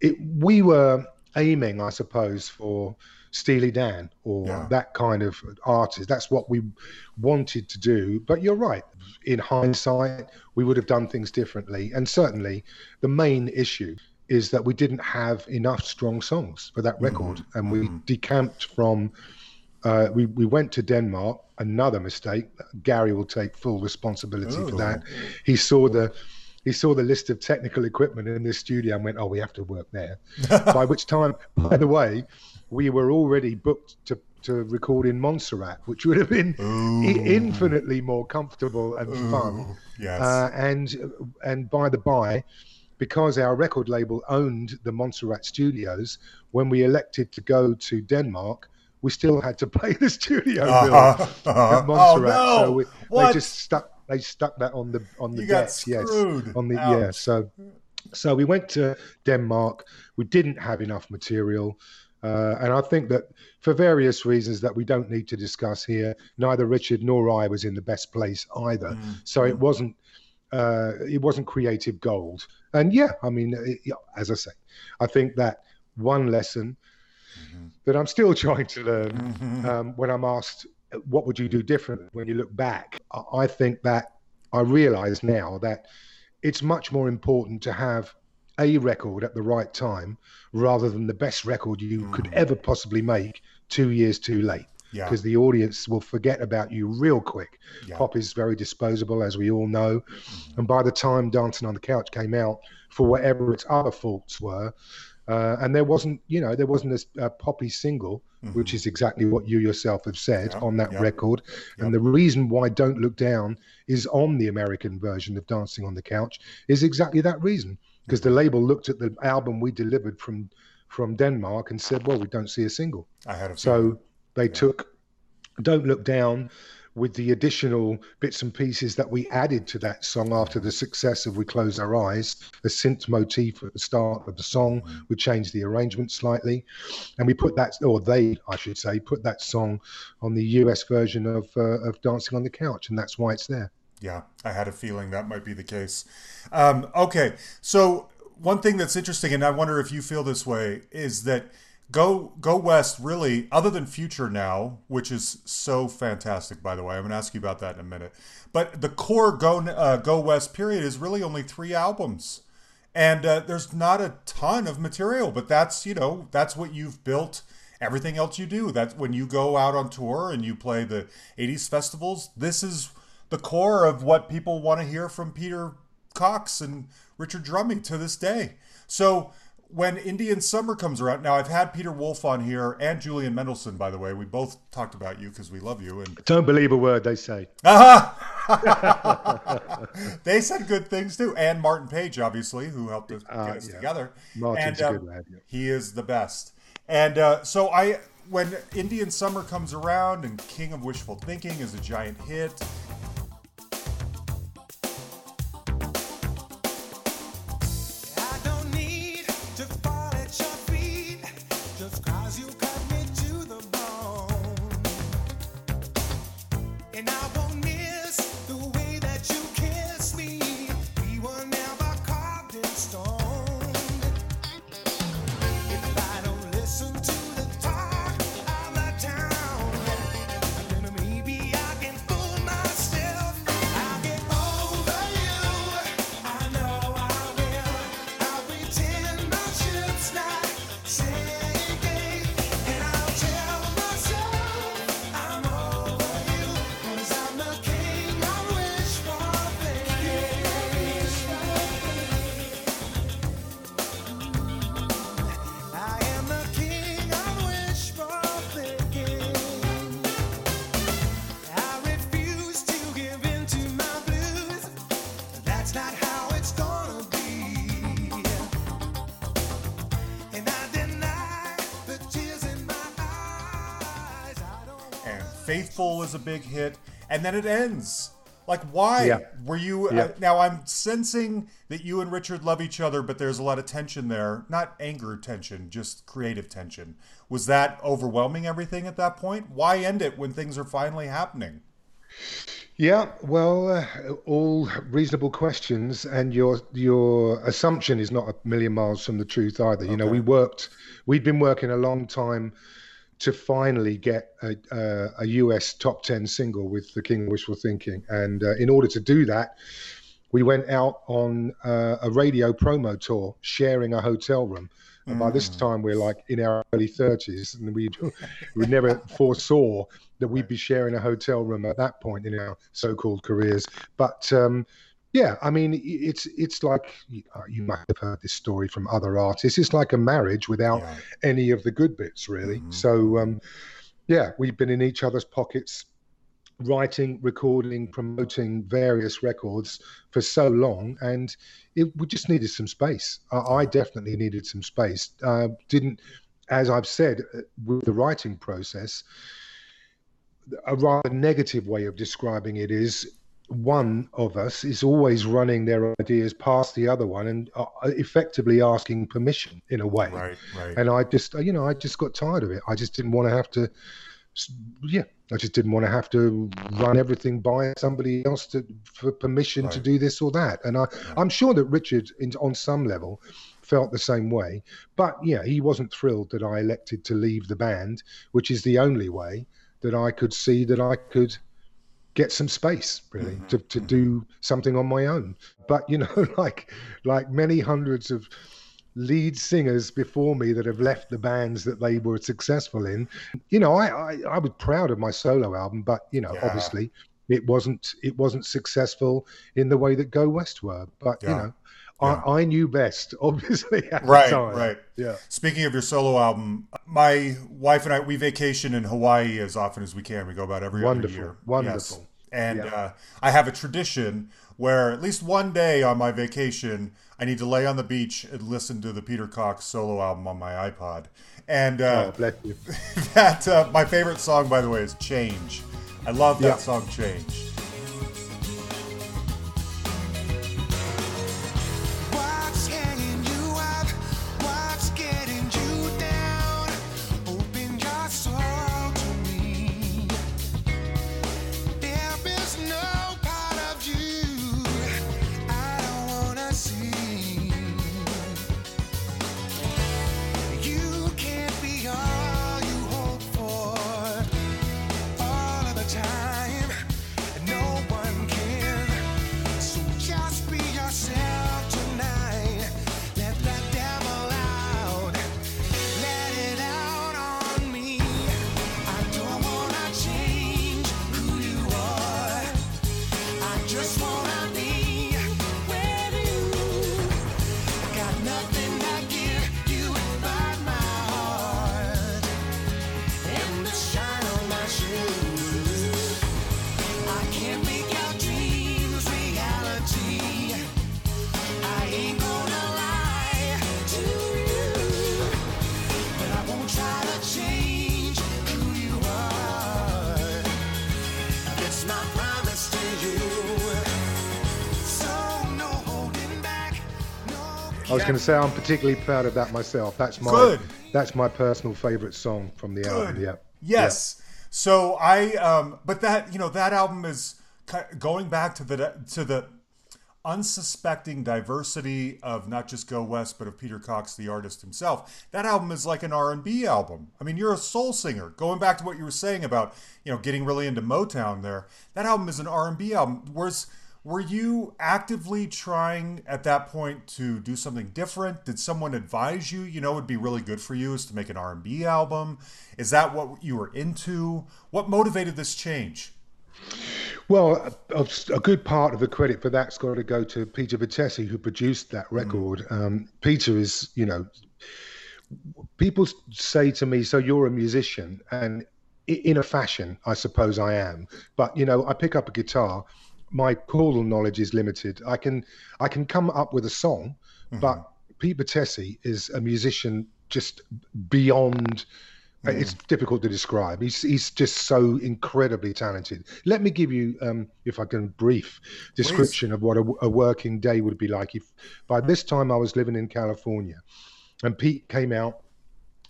it, we were aiming, I suppose, for Steely Dan or yeah. that kind of artist. That's what we wanted to do. But you're right. In hindsight, we would have done things differently. And certainly, the main issue is that we didn't have enough strong songs for that record, mm-hmm. and we mm-hmm. decamped from. Uh, we we went to Denmark. Another mistake. Gary will take full responsibility for that. He saw the he saw the list of technical equipment in this studio and went, "Oh, we have to work there." by which time, by the way, we were already booked to to record in Montserrat, which would have been infinitely more comfortable and Ooh, fun. Yes. Uh, and and by the by, because our record label owned the Montserrat studios, when we elected to go to Denmark, we still had to pay the studio uh-huh, uh-huh. at Montserrat. Oh, no. So we, they just stuck they stuck that on the on the you deck. yes, on the Ouch. yeah. So so we went to Denmark. We didn't have enough material. Uh, and I think that for various reasons that we don't need to discuss here, neither Richard nor I was in the best place either. Mm. So it wasn't uh, it wasn't creative gold. And yeah, I mean, it, as I say, I think that one lesson mm-hmm. that I'm still trying to learn mm-hmm. um, when I'm asked what would you do different when you look back? I think that I realize now that it's much more important to have a record at the right time rather than the best record you mm. could ever possibly make two years too late. Because yeah. the audience will forget about you real quick. Yeah. Pop is very disposable, as we all know. Mm. And by the time Dancing on the Couch came out, for whatever its other faults were, uh, and there wasn't, you know, there wasn't a, a poppy single, mm-hmm. which is exactly what you yourself have said yeah, on that record. And the reason why "Don't Look Down" is on the American version of "Dancing on the Couch" is exactly that reason, because the label looked at the album we delivered from from Denmark and said, "Well, we don't see a single." I had a so they took "Don't Look Down." with the additional bits and pieces that we added to that song after the success of We Close Our Eyes, the synth motif at the start of the song, mm. we changed the arrangement slightly. And we put that, or they, I should say, put that song on the US version of, uh, of Dancing on the Couch. And that's why it's there. Yeah, I had a feeling that might be the case. Um, okay, so one thing that's interesting, and I wonder if you feel this way, is that Go Go West really, other than Future Now, which is so fantastic, by the way. I'm going to ask you about that in a minute. But the core Go uh, Go West period is really only three albums, and uh, there's not a ton of material. But that's you know that's what you've built everything else you do. That's when you go out on tour and you play the 80s festivals. This is the core of what people want to hear from Peter Cox and Richard Drummie to this day. So when Indian Summer comes around, now I've had Peter Wolf on here and Julian Mendelsohn, by the way. We both talked about you because we love you. And don't believe a word they say. Uh-huh. they said good things too, and Martin Page, obviously, who helped us uh, get us yeah. together. Martin's and, uh, good lad. Yeah. He is the best. And uh, so I, when Indian Summer comes around and King of Wishful Thinking is a giant hit, Faithful is a big hit, and then it ends. Like, why yeah. were you? Yeah. Uh, now I'm sensing that you and Richard love each other, but there's a lot of tension there. Not anger tension, just creative tension. Was that overwhelming everything at that point? Why end it when things are finally happening? Yeah, well, uh, all reasonable questions, and your your assumption is not a million miles from the truth either. You know, we worked, we'd been working a long time to finally get a, uh, a, US top 10 single with The King of Wishful Thinking. And uh, in order to do that, we went out on uh, a radio promo tour, sharing a hotel room. And by this mm. time, we're like in our early 30s, and we we never foresaw that we'd be sharing a hotel room at that point in our so-called careers. But um, yeah, I mean, it's it's like uh, you might have heard this story from other artists. It's like a marriage without yeah. any of the good bits, really. Mm-hmm. So, um, yeah, we've been in each other's pockets, writing, recording, promoting various records for so long, and it, we just needed some space. I, I definitely needed some space. Uh, didn't, as I've said, uh, with the writing process. A rather negative way of describing it is one of us is always running their ideas past the other one and uh, effectively asking permission in a way. Right, right. And I just, you know, I just got tired of it. I just didn't want to have to, yeah, I just didn't want to have to run everything by somebody else to for permission right. to do this or that. And I, yeah. I'm sure that Richard, in, on some level, felt the same way. But yeah, he wasn't thrilled that I elected to leave the band, which is the only way that I could see that I could get some space really mm-hmm. to, to mm-hmm. do something on my own but you know like like many hundreds of lead singers before me that have left the bands that they were successful in you know i i, I was proud of my solo album but you know yeah. obviously it wasn't it wasn't successful in the way that go west were but yeah. you know yeah. I, I, knew best, obviously. right, right. Yeah. Speaking of your solo album, my wife and I we vacation in Hawaii as often as we can. We go about every wonderful, other year. Wonderful. Yes. And yeah. uh, I have a tradition where at least one day on my vacation, I need to lay on the beach and listen to the Peter Cox solo album on my iPod. And uh, oh, that uh, my favorite song, by the way, is "Change." I love that yeah. song, "Change." Was going to say I'm particularly proud of that myself. That's my Good. that's my personal favorite song from the Good. album. Yeah. Yes. So I, um, but that you know that album is going back to the to the unsuspecting diversity of not just Go West, but of Peter Cox, the artist himself. That album is like an R and B album. I mean, you're a soul singer. Going back to what you were saying about you know getting really into Motown, there, that album is an R and B album. Whereas were you actively trying at that point to do something different? Did someone advise you, you know, would be really good for you is to make an R&B album? Is that what you were into? What motivated this change? Well, a, a good part of the credit for that's got to go to Peter Vitesse, who produced that record. Mm. Um, Peter is, you know, people say to me, "So you're a musician?" And in a fashion, I suppose I am. But you know, I pick up a guitar my chordal knowledge is limited. I can I can come up with a song, mm-hmm. but Pete Vitesse is a musician just beyond. Mm. It's difficult to describe. He's he's just so incredibly talented. Let me give you, um, if I can, brief description Please. of what a, a working day would be like. If by this time I was living in California, and Pete came out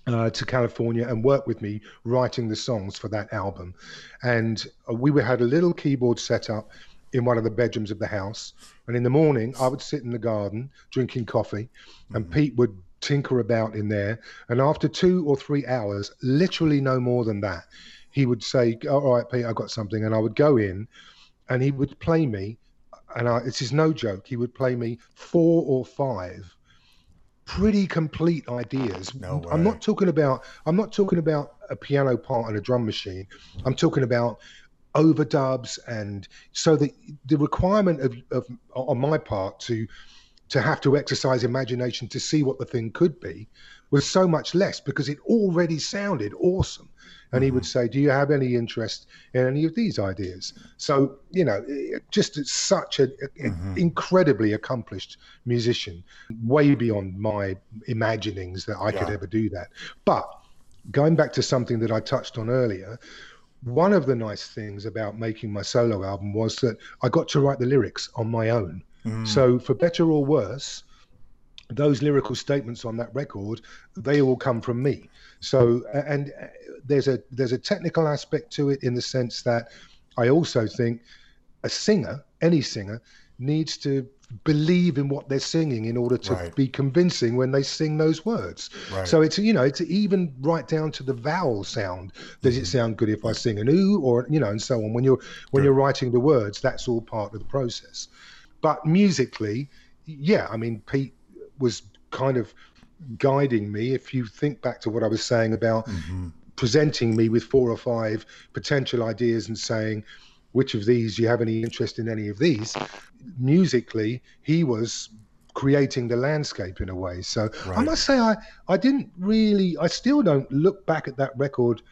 uh, to California and worked with me writing the songs for that album. And we had a little keyboard set up in one of the bedrooms of the house. And in the morning, I would sit in the garden drinking coffee, and mm-hmm. Pete would tinker about in there. And after two or three hours, literally no more than that, he would say, All right, Pete, I've got something. And I would go in and he would play me. And I, this is no joke. He would play me four or five pretty complete ideas. No I'm not talking about I'm not talking about a piano part and a drum machine. I'm talking about overdubs and so the the requirement of, of on my part to to have to exercise imagination to see what the thing could be was so much less because it already sounded awesome and mm-hmm. he would mm-hmm. say do you have any interest in any of these ideas so you know just such an mm-hmm. incredibly accomplished musician way beyond my imaginings that i yeah. could ever do that but going back to something that i touched on earlier one of the nice things about making my solo album was that I got to write the lyrics on my own. Mm. So, for better or worse, those lyrical statements on that record, they all come from me. So, and uh, there's a there's a technical aspect to it in the sense that I also think a singer, any singer, needs to believe in what they're singing in order to right. be convincing when they sing those words. Right. So it's you know it's even right down to the vowel sound. Does mm-hmm. it sound good if I sing an ooh or you know and so on. When you're when you're writing the words, that's all part of the process. But musically, yeah, I mean Pete was kind of guiding me. If you think back to what I was saying about mm-hmm. presenting me with four or five potential ideas and saying which of these you have any interest in any of these musically he was creating the landscape in a way so right. i must say i i didn't really i still don't look back at that record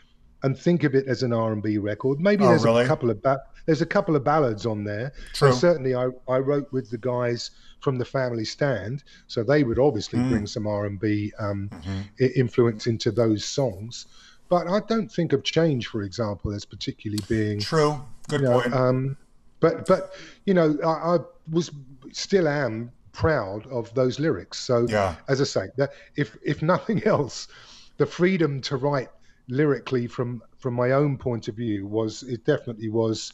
and think of it as an r&b record maybe oh, there's really? a couple of ba- there's a couple of ballads on there True. Certainly i i wrote with the guys from the family stand so they would obviously mm. bring some r&b um, mm-hmm. influence into those songs but I don't think of change, for example, as particularly being true. Good you know, point. Um, but but you know, I, I, was still am proud of those lyrics. So yeah. as I say, that if if nothing else, the freedom to write lyrically from from my own point of view was it definitely was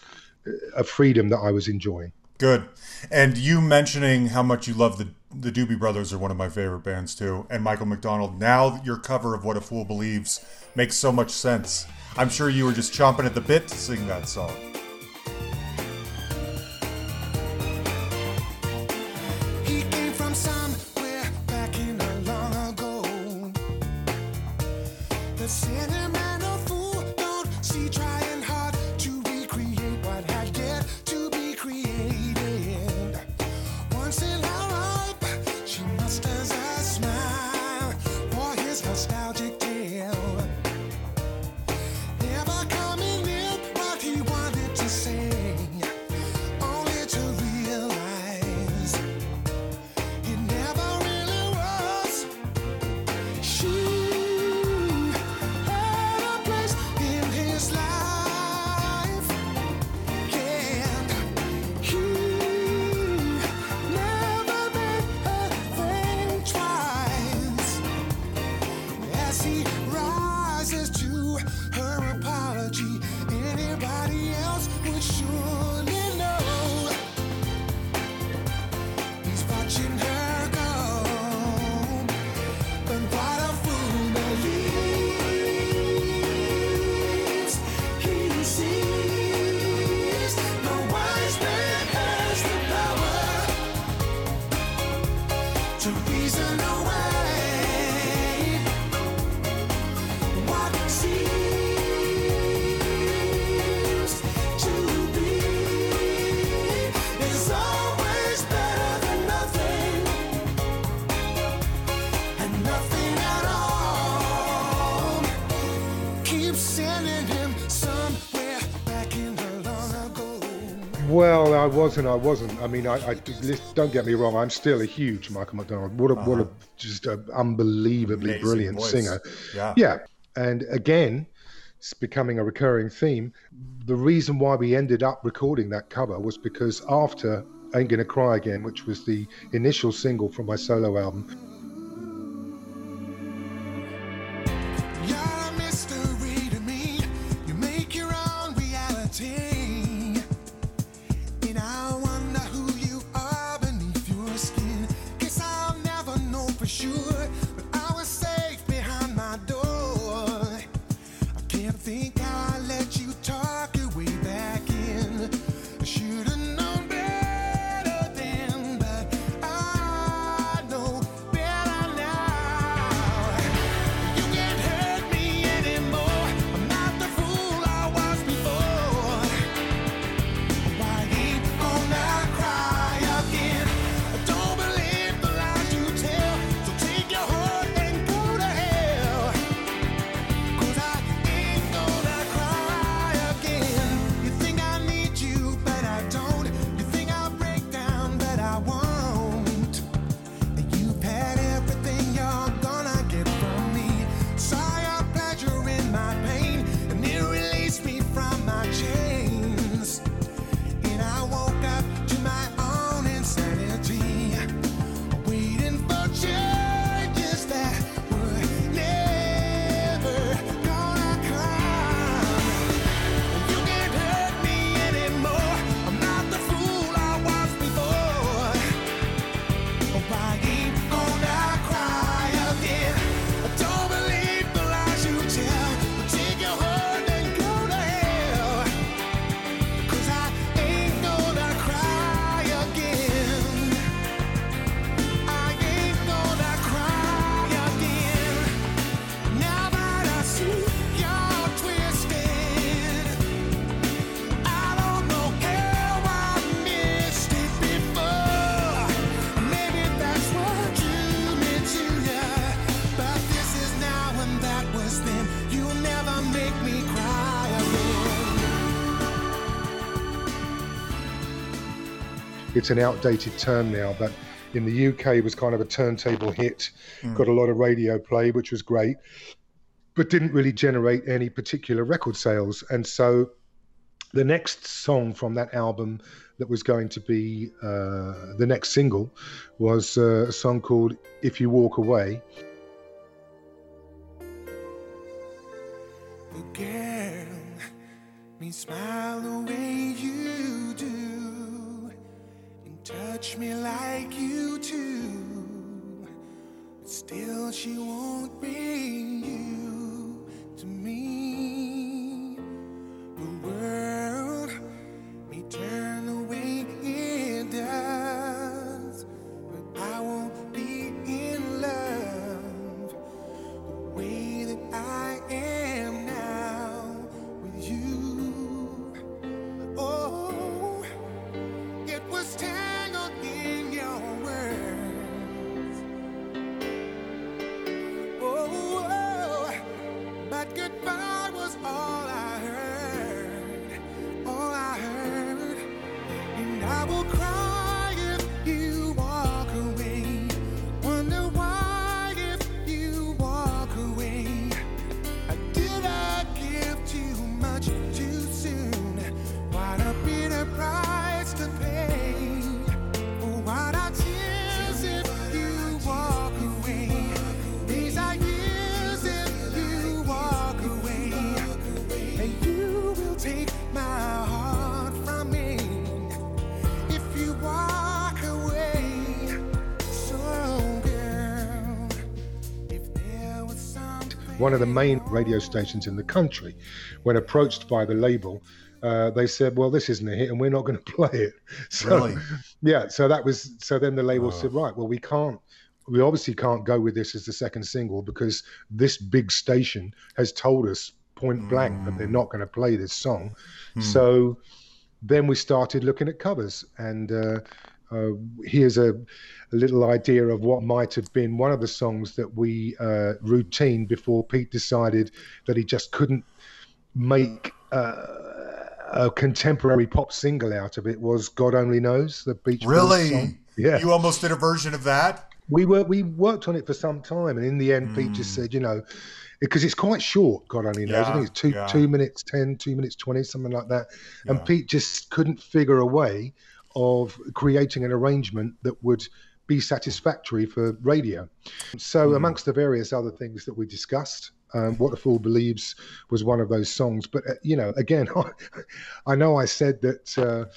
a freedom that I was enjoying. Good. And you mentioning how much you love the the Doobie Brothers are one of my favorite bands too, and Michael McDonald. Now your cover of What a Fool Believes makes so much sense. I'm sure you were just chomping at the bit to sing that song. I wasn't. I wasn't. I mean, I, I don't get me wrong. I'm still a huge Michael McDonald. What a uh-huh. what a uh-huh. just an unbelievably Amazing brilliant voice. singer. Yeah. Yeah. And again, it's becoming a recurring theme. The reason why we ended up recording that cover was because after Ain't Gonna Cry Again, which was the initial single from my solo album, it's an outdated term now, but in the UK it was kind of a turntable hit, mm. got a lot of radio play, which was great, but didn't really generate any particular record sales. And so the next song from that album that was going to be uh, the next single was uh, a song called If You Walk Away. Girl, touch me like you do, but still she won't bring One of the main radio stations in the country, when approached by the label, uh, they said, "Well, this isn't a hit, and we're not going to play it." So, Really? yeah. So that was. So then the label said, "Right, well, we can't. We obviously can't go with this as the second single because this big station has told us point blank that they're not going to play this song." So then we started looking at covers, and uh, uh, here's a, a little idea of what might have been one of the songs that we uh, routine before Pete decided that he just couldn't make uh, a contemporary pop single out of it was "God Only Knows," the Beach really? Boys song. Yeah, you almost did a version of that. We were we worked on it for some time, and in the end, mm. Pete just hmm. said, you know, because it's quite short. God only knows. Yeah, I think it's two yeah. two minutes ten, two minutes twenty, something like that. Yeah. And Pete just couldn't figure a way of creating an arrangement that would be satisfactory for radio. So, mm. amongst the various other things that we discussed, um, What the Fool Believes was one of those songs. But, uh, you know, again, I know I said that. Uh,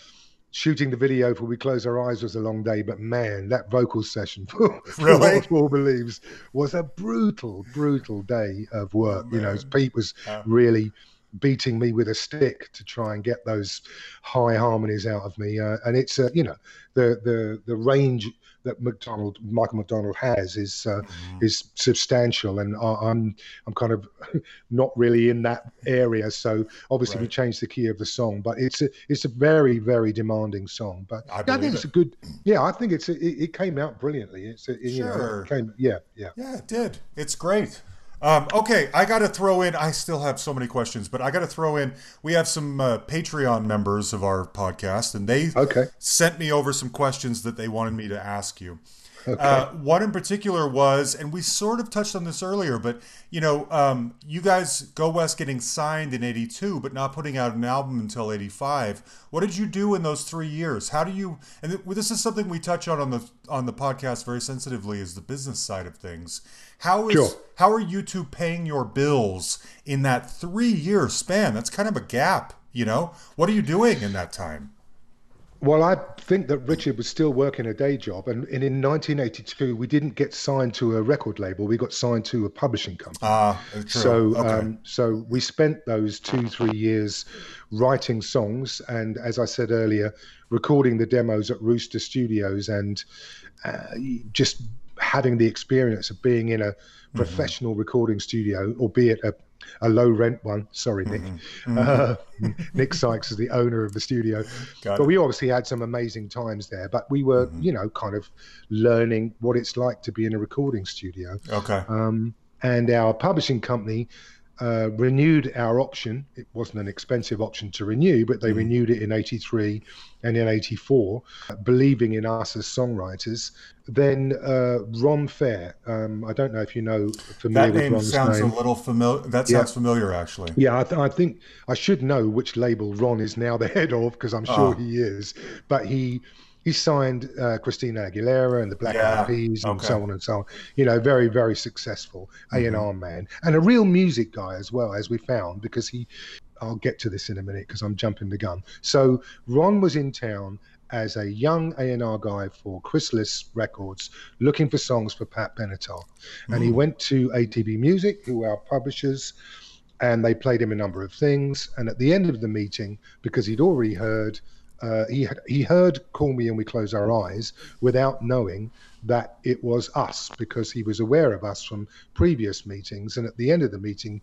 shooting the video for We Close Our Eyes was a long day, but man, that vocal session for, really? What the Fool Believes was a brutal, brutal day of work. Oh, you know, Pete was really beating me with a stick to try and get those high harmonies out of me. Uh, and it's, uh, you know, the, the, the range that McDonald, Michael McDonald has is uh, mm. is substantial, and I, am I'm kind of not really in that area. So obviously right. we changed the key of the song, but it's a it's a very very demanding song. But I, I think it. it's a good. Yeah, I think it's a, it, it, came out brilliantly. It's a, sure. you know, it came yeah yeah yeah it did. It's great. Um, okay, I got to throw in. I still have so many questions, but I got to throw in. We have some uh, Patreon members of our podcast, and they okay. sent me over some questions that they wanted me to ask you. Okay. Uh, one in particular was, and we sort of touched on this earlier, but you know, um, you guys Go West getting signed in '82, but not putting out an album until '85. What did you do in those three years? How do you? And this is something we touch on on the on the podcast very sensitively, is the business side of things. How is sure. how are you two paying your bills in that three year span? That's kind of a gap, you know. What are you doing in that time? Well, I think that Richard was still working a day job, and, and, in 1982 we didn't get signed to a record label. We got signed to a publishing company. Ah, true. So, okay. um, so we spent those two, three years writing songs, and as I said earlier, recording the demos at Rooster Studios, and uh, just having the experience of being in a mm-hmm. professional mm-hmm. recording studio, albeit a a low rent one. Sorry, Nick. Mm-hmm. Uh, Nick Sykes is the owner of the studio. Got but it. we obviously had some amazing times there. But we were, mm-hmm. you know, kind of learning what it's like to be in a recording studio. Okay. Um, and our publishing company uh, renewed our option. It wasn't an expensive option to renew, but they mm. renewed it in 83 and in 84, believing in us as songwriters. Then uh, Ron Fair, um, I don't know if you know, familiar that name with Ron's sounds name. a little familiar. That sounds yeah. familiar, actually. Yeah, I, th- I, think I should know which label Ron is now the head of because I'm sure oh. he is. But he he signed uh, Christina Aguilera and the Black yeah. Eyed Peas and okay. so on and so on. You know, very very successful A and R mm-hmm. man and a real music guy as well, as we found because he. I'll get to this in a minute because I'm jumping the gun. So Ron was in town as a young A&R guy for Chrysalis Records, looking for songs for Pat Benatar. And mm. he went to ATV Music, who are publishers, and they played him a number of things. And at the end of the meeting, because he'd already heard uh, he he heard "Call Me and We Close Our Eyes" without knowing that it was us because he was aware of us from previous meetings. And at the end of the meeting,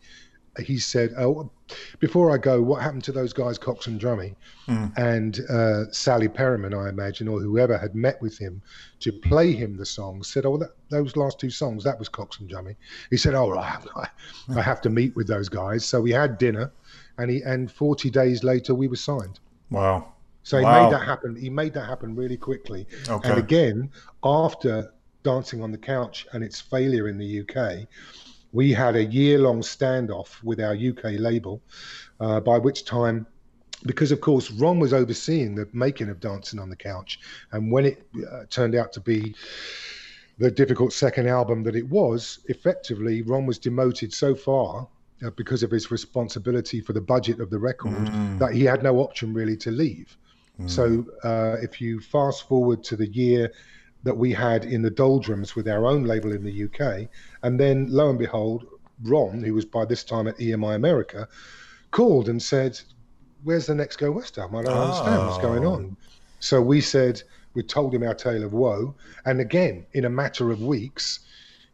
he said, "Oh, before I go, what happened to those guys, Cox and Drummie?" Mm. And uh, Sally Perryman, I imagine, or whoever had met with him to play him the songs, said, "Oh, that, those last two songs, that was Cox and Drummie." He said, "Oh, I, I have to meet with those guys." So we had dinner, and he and 40 days later, we were signed. Wow. So he wow. made that happen. He made that happen really quickly. Okay. And again, after Dancing on the Couch and its failure in the UK, we had a year-long standoff with our UK label, uh, by which time because of course Ron was overseeing the making of Dancing on the Couch, and when it uh, turned out to be the difficult second album that it was, effectively Ron was demoted so far uh, because of his responsibility for the budget of the record mm. that he had no option really to leave. So uh, if you fast forward to the year that we had in the doldrums with our own label in the UK, and then lo and behold, Ron, who was by this time at EMI America, called and said, "Where's the next Go West album? I don't oh. understand what's going on." So we said we told him our tale of woe, and again, in a matter of weeks,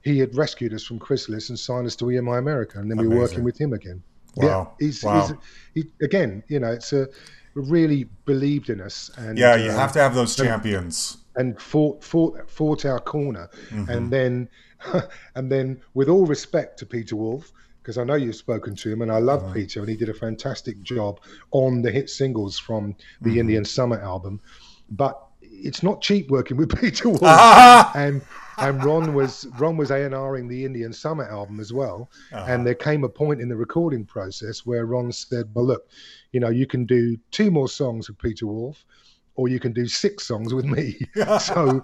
he had rescued us from Chrysalis and signed us to EMI America, and then Amazing. we were working with him again. Wow! Yeah, he's, wow. He's, he, again, you know, it's a really believed in us. And yeah, you uh, have to have those champions. And fought fought fought our corner, mm-hmm. and then and then with all respect to Peter Wolf, because I know you've spoken to him, and I love uh-huh. Peter, and he did a fantastic job on the hit singles from the mm-hmm. Indian Summer album. But it's not cheap working with Peter Wolf, uh-huh. and and Ron was Ron was A and Ring the Indian Summer album as well. Uh-huh. And there came a point in the recording process where Ron said, "Well, look, you know, you can do two more songs with Peter Wolf." or you can do six songs with me. so,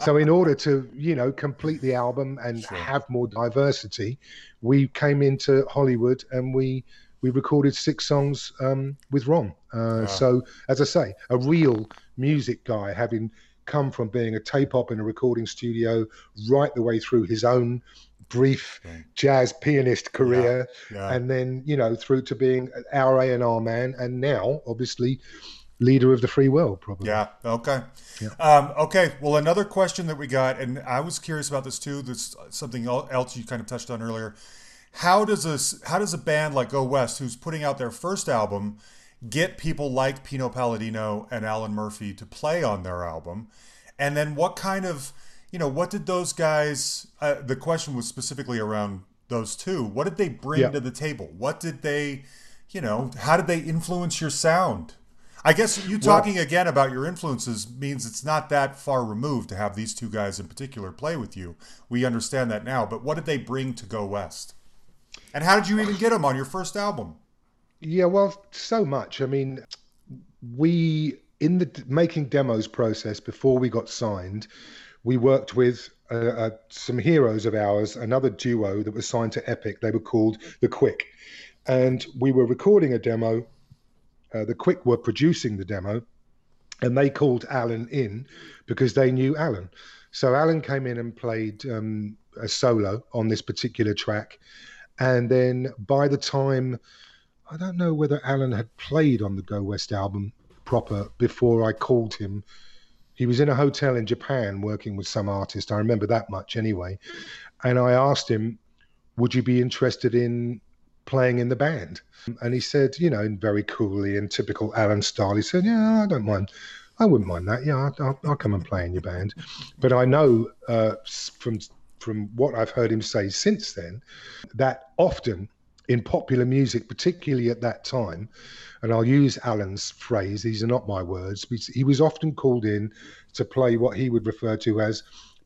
so in order to you know complete the album and sure. have more diversity, we came into Hollywood and we we recorded six songs um, with Ron. Uh, So, as I say, a real music guy, having come from being a tape op in a recording studio right the way through his own brief jazz pianist career yeah. Yeah. and then you know through to being our A&R man and now obviously leader of the free world, probably. Yeah. Okay. Yeah. Um, okay. Well, another question that we got, and I was curious about this too. This something else you kind of touched on earlier. How does a how does a band like Go West, who's putting out their first album, get people like Pino Palladino and Alan Murphy to play on their album? And then what kind of you know what did those guys? Uh, the question was specifically around those two. What did they bring yeah. to the table? What did they, you know, how did they influence your sound? I guess you talking well, again about your influences means it's not that far removed to have these two guys in particular play with you. We understand that now, but what did they bring to Go West? And how did you even get them on your first album? Yeah, well, so much. I mean, we in the making demos process before we got signed, we worked with uh, uh, some heroes of ours, another duo that was signed to Epic. They were called The Quick, and we were recording a demo uh, the Quick were producing the demo, and they called Alan in because they knew Alan. So Alan came in and played um, a solo on this particular track, and then by the time I don't know whether Alan had played on the Go West album proper before I called him. He was in a hotel in Japan working with some artist. I remember that much anyway. And I asked him, Would you be interested in playing in the band. And he said, you know, very coolly in typical Alan style, he said, yeah, I don't mind. I wouldn't mind that. Yeah, I'll, I'll come and play in your band. But I know uh, from from what I've heard him say since then that often in popular music, particularly at that time, and I'll use Alan's phrase, these are not my words, he was often called in to play what he would refer to as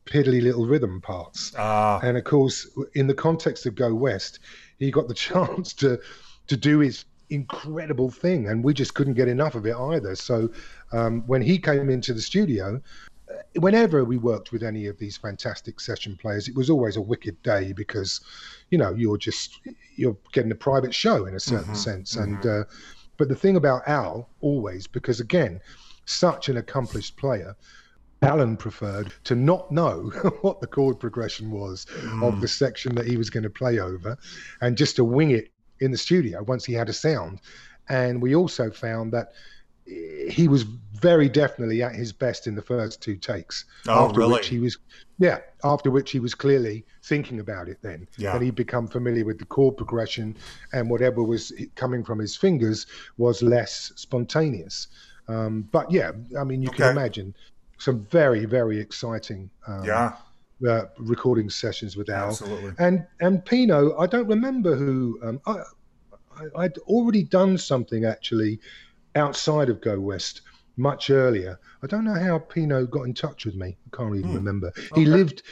piddly little rhythm parts. Ah. And of course, in the context of Go West, he got the chance to to do his incredible thing, and we just couldn't get enough of it either. So um, when he came into the studio, whenever we worked with any of these fantastic session players, it was always a wicked day because, you know, you're just you're getting a private show in a certain mm-hmm, sense. Mm-hmm. And uh, but the thing about Al always, because again, such an accomplished player, Alan preferred to not know what the chord progression was mm. of the section that he was going to play over and just to wing it in the studio once he had a sound. And we also found that he was very definitely at his best in the first two takes. Oh, after really? which he was yeah, after which he was clearly thinking about it then. Yeah. And he'd become familiar with the chord progression and whatever was coming from his fingers was less spontaneous. Um, but yeah, I mean, you okay. can imagine some very very exciting um, yeah uh, recording sessions with Al. Absolutely. And and Pino, I don't remember who. Um, I, I would already done something actually outside of Go West much earlier. I don't know how Pino got in touch with me. I can't even mm. remember. Okay. He lived.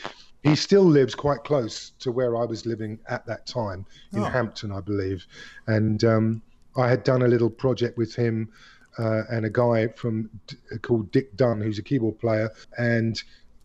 He still lives quite close to where I was living at that time in oh. Hampton, I believe, and um, I had done a little project with him uh, and a guy from called Dick Dunn, who's a keyboard player, and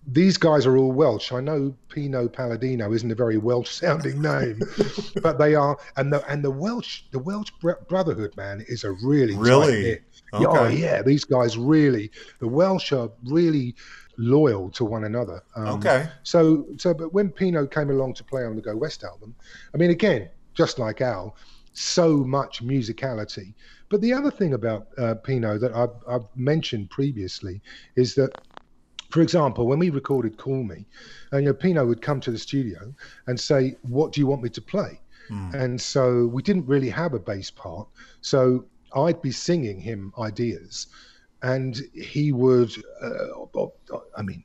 these guys are all Welsh. I know Pino Palladino isn't a very Welsh-sounding name, but they are, and the and the Welsh the Welsh Brotherhood man is a really really okay. oh yeah these guys really the Welsh are really loyal to one another. Um, okay. So so but when Pino came along to play on the Go West album, I mean again just like Al, so much musicality. But the other thing about uh, Pino that I've, I've mentioned previously is that for example, when we recorded Call Me, and you know, Pino would come to the studio and say, What do you want me to play? Mm. And so we didn't really have a bass part. So I'd be singing him ideas, and he would, uh, I mean,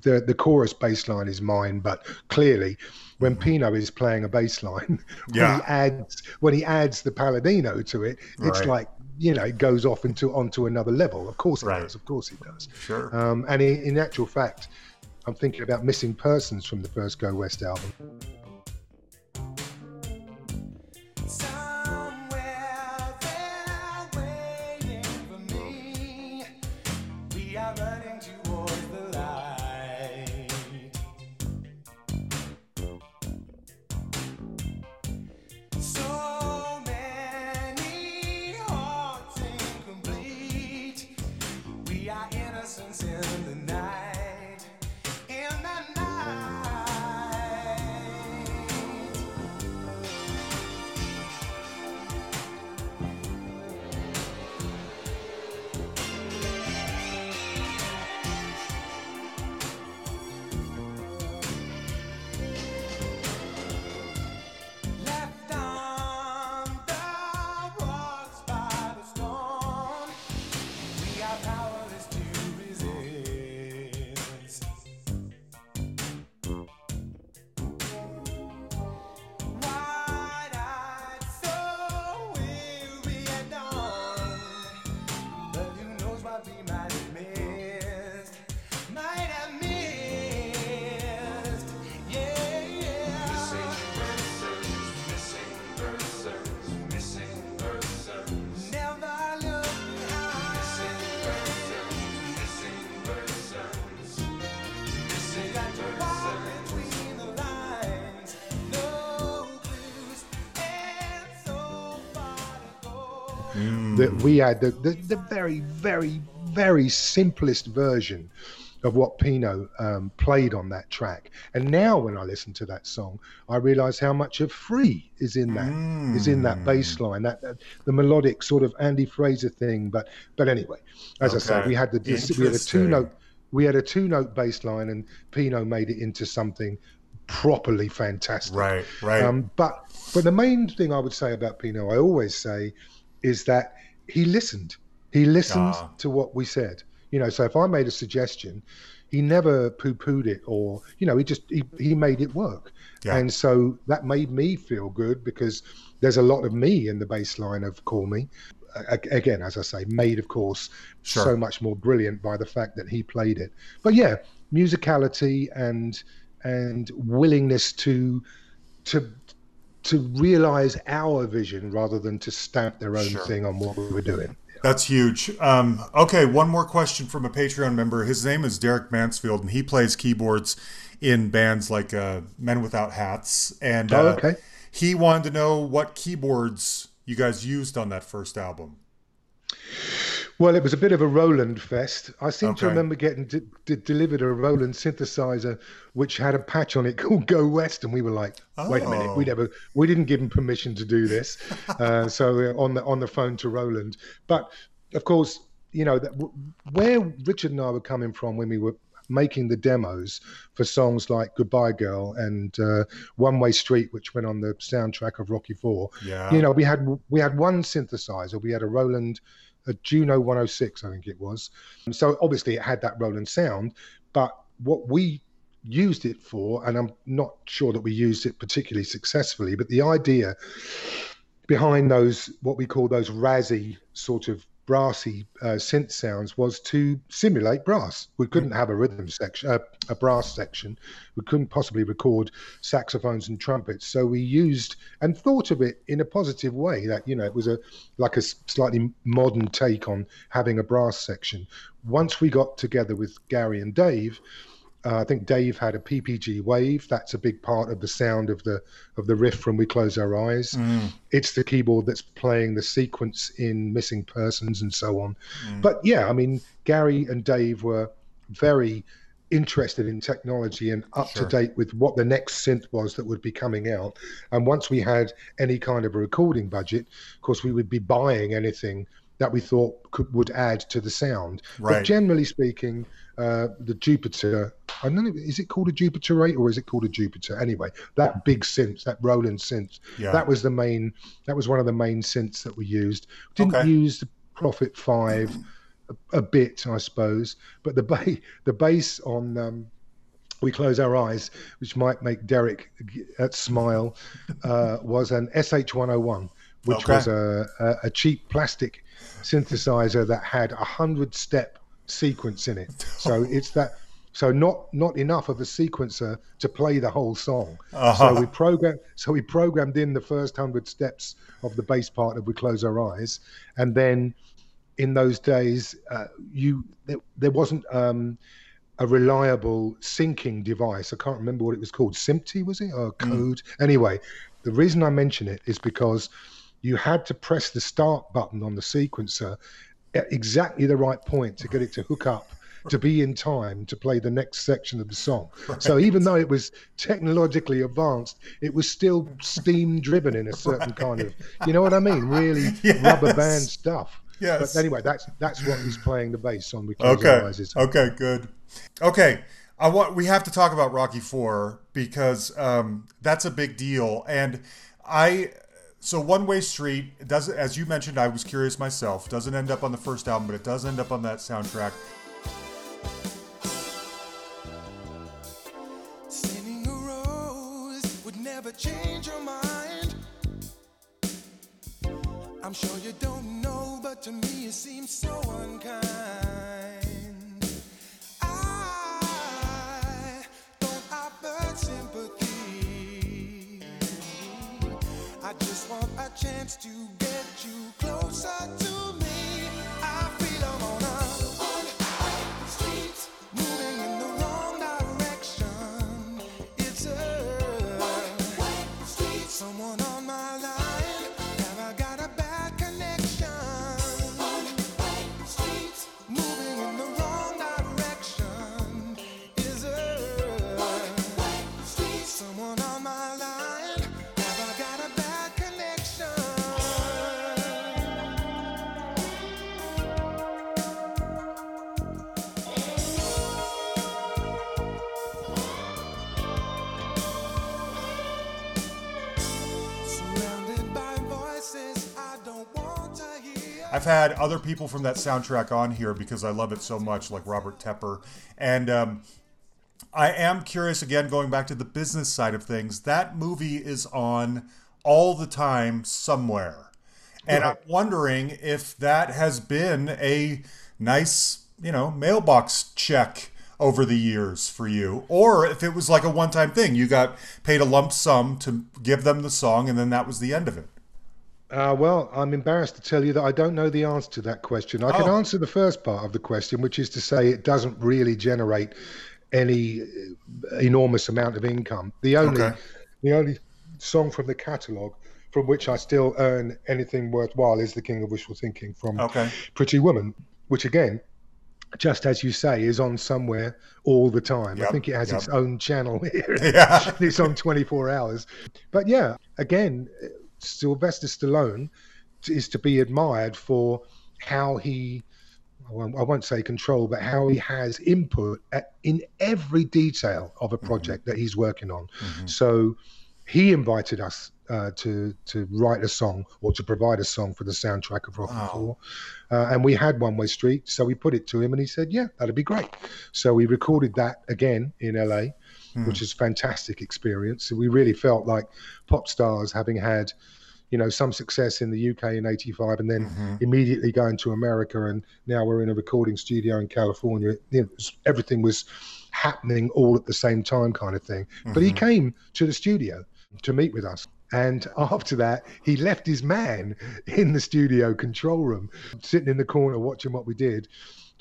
the the chorus bass line is mine, but clearly when mm-hmm. Pino is playing a bass line, yeah. when he adds when he adds the Palladino to it, it's right. like you know it goes off into onto another level. Of course it right. does. Of course it does. Sure. Um, and in, in actual fact, I'm thinking about Missing Persons from the first Go West album. That we had the, the, the, very, very, very simplest version of what Pino um, played on that track. And now when I listen to that song, I realize how much of free is in that mm. is in that mm. bass line, that, that, the melodic sort of Andy Fraser thing. But but anyway, as okay. I said, we had the we had a two note we had a two note bass line and Pino made it into something properly fantastic. Right, right. Um, but but the main thing I would say about Pino, I always say, is that he listened. He listened ah. to what we said. You know, so if I made a suggestion, he never poo-pooed it or you know he just he, he made it work yeah. and so that made me feel good because there's a lot of me in the baseline of call me again as i say made of course sure. so much more brilliant by the fact that he played it but yeah musicality and and willingness to to to realize our vision rather than to stamp their own sure. thing on what we were doing. That's huge. Um, okay, one more question from a Patreon member. His name is Derek Mansfield, and he plays keyboards in bands like uh, Men Without Hats. And oh, uh, okay. he wanted to know what keyboards you guys used on that first album. Well, it was a bit of a Roland fest. I seem okay. to remember getting d- d- delivered a Roland synthesizer which had a patch on it called "Go West," and we were like, oh. "Wait a minute, we oh. never, we didn't give him permission to do this." uh, so uh, on the on the phone to Roland, but of course, you know that where Richard and I were coming from when we were making the demos for songs like Goodbye Girl and uh, One Way Street, which went on the soundtrack of Rocky Four. Yeah. You know, we had we had one synthesizer. We had a Roland a Juno 106, I think it was. Um, so obviously it had that Roland sound, but what we used it for, and I'm not sure that we used it particularly successfully, but the idea behind those, what we call those Razzie sort of brassy uh, synth sounds was to simulate brass. We couldn't have a rhythm section, uh, a brass section. We couldn't possibly record saxophones and trumpets. So we used and thought of it in a positive way. That you know, it was a like a slightly modern take on having a brass section. Once we got together with Gary and Dave uh, I think Dave had a PPG wave. That's a big part of the sound of the of the riff from We Close Our Eyes. Mm. It's the keyboard that's playing the sequence in Missing Persons and so on. Mm. But yeah, I mean, Gary and Dave were very interested in technology and up sure. to date with what the next synth was that would be coming out. And once we had any kind of a recording budget, of course, we would be buying anything that we thought could, would add to the sound. Right. But generally speaking, uh, the Jupiter. I don't know. Is it called a Jupiter eight or is it called a Jupiter? Anyway, that big synth, that Roland synth, yeah. that was the main. That was one of the main synths that we used. Didn't okay. use the Prophet five a, a, bit, I suppose, but the ba- the bass on um, we close our eyes, which might make Derek uh, smile, uh, was an SH101, which okay. was a, a, a, cheap plastic synthesizer that had a hundred step sequence in it. So it's that. So not not enough of a sequencer to play the whole song. Uh-huh. So we program. So we programmed in the first hundred steps of the bass part of "We Close Our Eyes," and then in those days, uh, you there, there wasn't. Um, a reliable syncing device. I can't remember what it was called. SMPTE was it or mm. code? Mm. Anyway, the reason I mention it is because you had to press the start button on the sequencer at exactly the right point to get it to hook up to be in time to play the next section of the song. Right. So even though it was technologically advanced, it was still steam driven in a certain right. kind of, you know what I mean? Really yes. rubber band stuff. Yes. But anyway, that's that's what he's playing the bass on. okay. Okay. Good. Okay. I want we have to talk about Rocky Four because um, that's a big deal, and I so one way street does as you mentioned i was curious myself doesn't end up on the first album but it does end up on that soundtrack I'm sure you don't know, but to me it seems so unkind. Chance to get you closer to me. I've had other people from that soundtrack on here because I love it so much, like Robert Tepper. And um, I am curious, again, going back to the business side of things, that movie is on all the time somewhere. And I'm wondering if that has been a nice, you know, mailbox check over the years for you, or if it was like a one time thing. You got paid a lump sum to give them the song, and then that was the end of it. Uh, well, I'm embarrassed to tell you that I don't know the answer to that question. I oh. can answer the first part of the question, which is to say it doesn't really generate any uh, enormous amount of income. The only, okay. the only song from the catalogue from which I still earn anything worthwhile is "The King of Wishful Thinking" from okay. Pretty Woman, which again, just as you say, is on somewhere all the time. Yep. I think it has yep. its own channel here. Yeah. it's on 24 hours. But yeah, again, Sylvester Stallone is to be admired for how he I won't, say control, but how he has input at, in every detail of a mm-hmm. project mm-hmm. that he's working on. Mm-hmm. So he invited us uh, to to write a song or to provide a song for the soundtrack of Rocky wow. Four, uh, and we had One Way Street, so we put it to him, and he said, "Yeah, that'd be great." So we recorded that again in LA, mm. which is fantastic experience. So we really felt like pop stars having had you know some success in the UK in '85, and then mm-hmm. immediately going to America, and now we're in a recording studio in California. You know, everything was happening all at the same time, kind of thing. Mm-hmm. But he mm-hmm. came to the studio to meet with us. And after that, he left his man in the studio control room, sitting in the corner watching what we did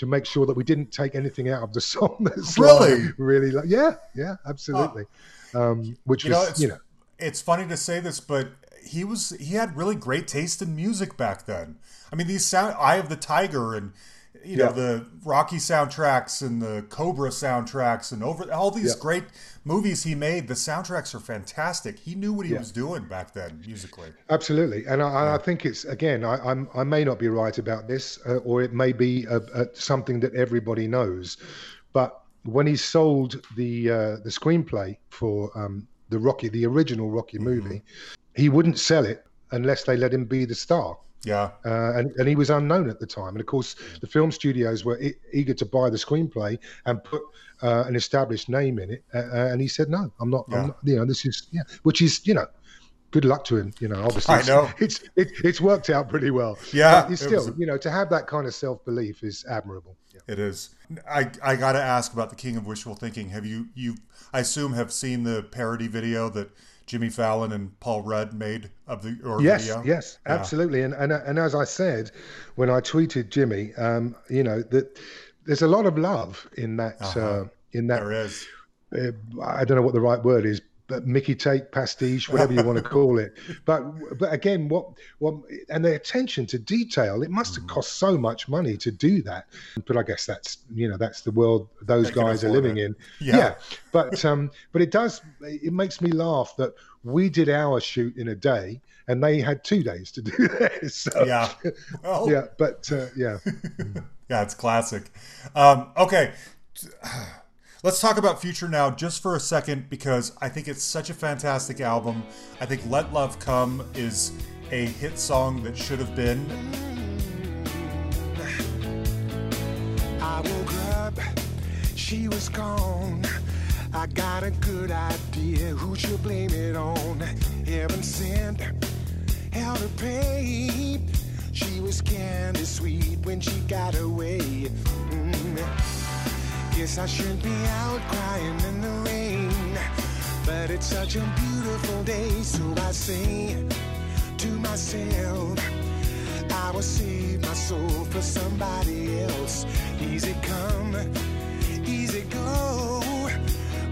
to make sure that we didn't take anything out of the song. That's really, like, really, like, yeah, yeah, absolutely. Oh. Um, which you was, know, you know, it's funny to say this, but he was he had really great taste in music back then. I mean, these sound Eye of the Tiger and you know yeah. the Rocky soundtracks and the Cobra soundtracks and over all these yeah. great movies he made. The soundtracks are fantastic. He knew what he yeah. was doing back then musically. Absolutely, and I, I think it's again. I, I'm, i may not be right about this, uh, or it may be a, a, something that everybody knows, but when he sold the uh, the screenplay for um, the Rocky, the original Rocky mm-hmm. movie, he wouldn't sell it unless they let him be the star. Yeah. Uh, and, and he was unknown at the time. And of course, the film studios were e- eager to buy the screenplay and put uh, an established name in it. Uh, uh and he said, no, I'm not, yeah. I'm not, you know, this is, yeah, which is, you know, good luck to him. You know, obviously, I know it's it, it's worked out pretty well. Yeah, but still, was... you know, to have that kind of self belief is admirable. Yeah. It is. I I got to ask about the King of Wishful Thinking. Have you you I assume have seen the parody video that Jimmy Fallon and Paul Rudd made of the or yes, video? Yes, yeah. absolutely. And, and and as I said when I tweeted Jimmy, um, you know that there's a lot of love in that uh-huh. uh, in that. There is. Uh, I don't know what the right word is, Mickey take pastiche, whatever you want to call it. But but again, what what and the attention to detail, it must have mm-hmm. cost so much money to do that. But I guess that's you know that's the world those they guys are living it. in. Yeah. yeah. But um but it does it makes me laugh that we did our shoot in a day and they had two days to do this. So, yeah. Well, yeah, but uh, yeah. yeah, it's classic. Um, okay. Let's talk about Future Now just for a second because I think it's such a fantastic album. I think Let Love Come is a hit song that should have been. I woke up, she was gone. I got a good idea who should blame it on. Heaven sent, hell to pay. She was candy sweet when she got away. Mm. Guess I should be out crying in the rain. But it's such a beautiful day, so I say to myself, I will save my soul for somebody else. Easy come, easy go.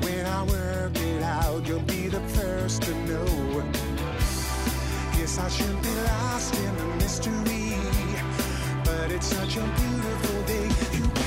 When I work it out, you'll be the first to know. Guess I should be lost in the mystery, but it's such a beautiful day.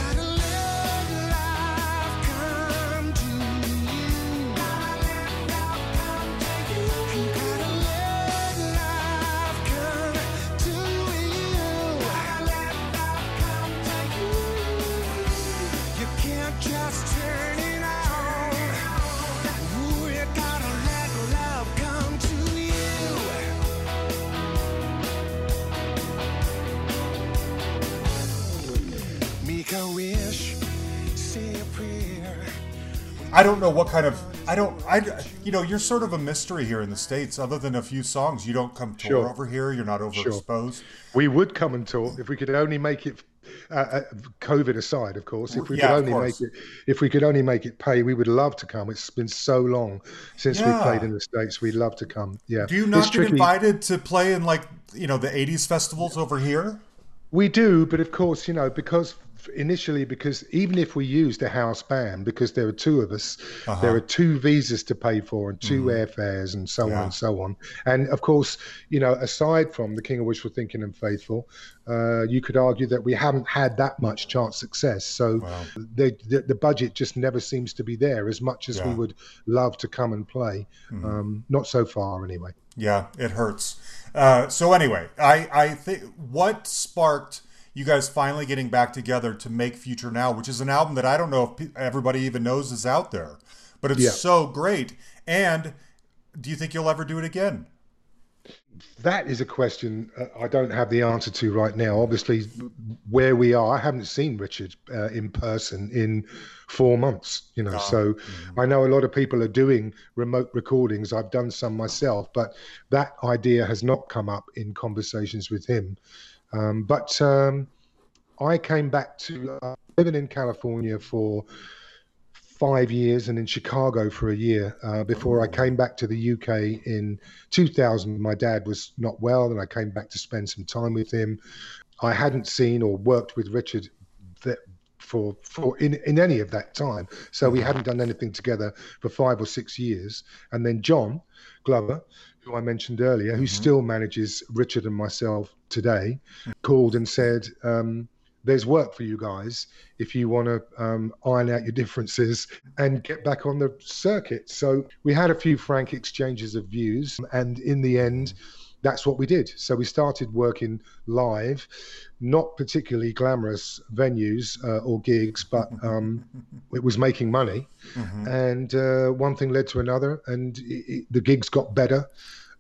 I don't know what kind of I don't I you know you're sort of a mystery here in the states. Other than a few songs, you don't come tour sure. over here. You're not overexposed. Sure. We would come and tour if we could only make it. Uh, uh COVID aside, of course, if we yeah, could only make it, if we could only make it pay, we would love to come. It's been so long since yeah. we played in the states. We'd love to come. Yeah. Do you not it's get tricky. invited to play in like you know the '80s festivals over here? We do, but of course, you know, because initially because even if we used a house band, because there are two of us, uh-huh. there are two visas to pay for and 2 mm. airfares and so yeah. on and so on. And of course, you know, aside from the King of Wishful Thinking and Faithful, uh, you could argue that we haven't had that much chart success. So wow. the, the, the budget just never seems to be there as much as yeah. we would love to come and play. Mm. Um, not so far, anyway. Yeah, it hurts. Uh, so anyway, I I think what sparked you guys finally getting back together to make Future Now, which is an album that I don't know if everybody even knows is out there, but it's yeah. so great. And do you think you'll ever do it again? That is a question uh, I don't have the answer to right now. Obviously, where we are, I haven't seen Richard uh, in person in four months. You know, oh. so mm-hmm. I know a lot of people are doing remote recordings. I've done some myself, but that idea has not come up in conversations with him. Um, but um, I came back to uh, living in California for five years and in Chicago for a year uh, before I came back to the UK in 2000. My dad was not well, and I came back to spend some time with him. I hadn't seen or worked with Richard for for in in any of that time, so we hadn't done anything together for five or six years. And then John Glover, who I mentioned earlier, who mm-hmm. still manages Richard and myself today, called and said, um, "There's work for you guys if you want to um, iron out your differences and get back on the circuit." So we had a few frank exchanges of views, and in the end. That's what we did. So we started working live, not particularly glamorous venues uh, or gigs, but um, it was making money. Mm-hmm. And uh, one thing led to another, and it, it, the gigs got better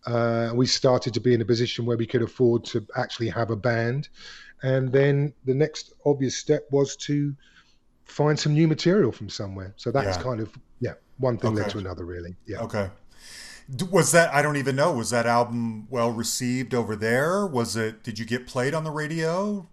Uh, we started to be in a position where we could afford to actually have a band. And then the next obvious step was to find some new material from somewhere. So that's yeah. kind of, yeah, one thing okay. led to another, really. Yeah. Okay. Was that, I don't even know, was that album well received over there? Was it, did you get played on the radio?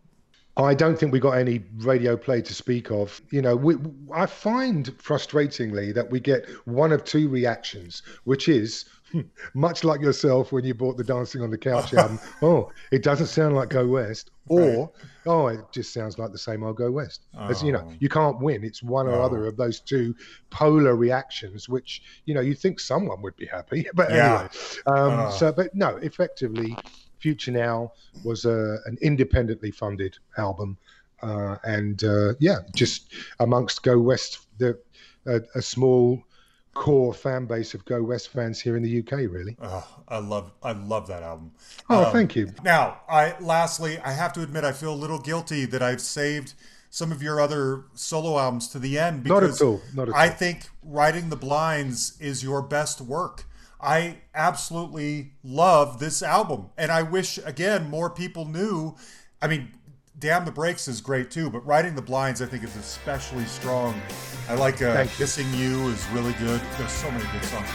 I don't think we got any radio play to speak of. You know, we, I find frustratingly that we get one of two reactions, which is much like yourself when you bought the Dancing on the Couch album. oh, it doesn't sound like Go West, or right. oh, it just sounds like the same old Go West. Oh. As you know, oh. you can't win. It's one or other of those two polar reactions, which you know you think someone would be happy, but yeah. anyway. Um, oh. So, but no, effectively, Future Now was a, an independently funded album, uh, and uh, yeah, just amongst Go West, the a, a, small core fan base of Go West fans here in the UK. Really, oh, I love I love that album. Oh, um, thank you. Now, I lastly, I have to admit, I feel a little guilty that I've saved some of your other solo albums to the end because Not at all. Not at I all. think Riding the Blinds is your best work. I absolutely love this album. And I wish, again, more people knew. I mean, Damn the Brakes is great too, but Riding the Blinds, I think, is especially strong. I like uh, Kissing You is really good. There's so many good songs.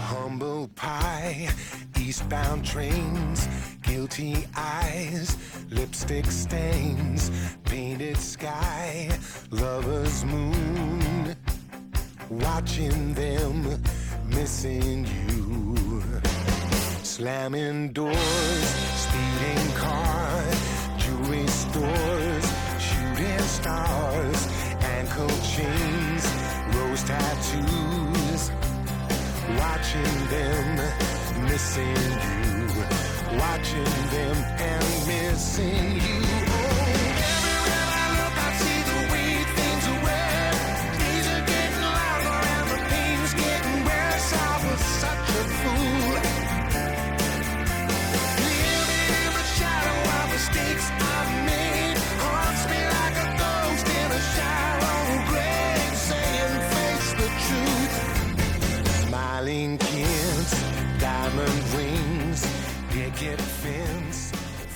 Humble pie, eastbound trains, guilty eyes, lipstick stains, painted sky, lover's moon watching them, missing you. Slamming doors, speeding cars, jewelry stores, shooting stars, ankle chains, rose tattoos. Watching them, missing you. Watching them and missing you.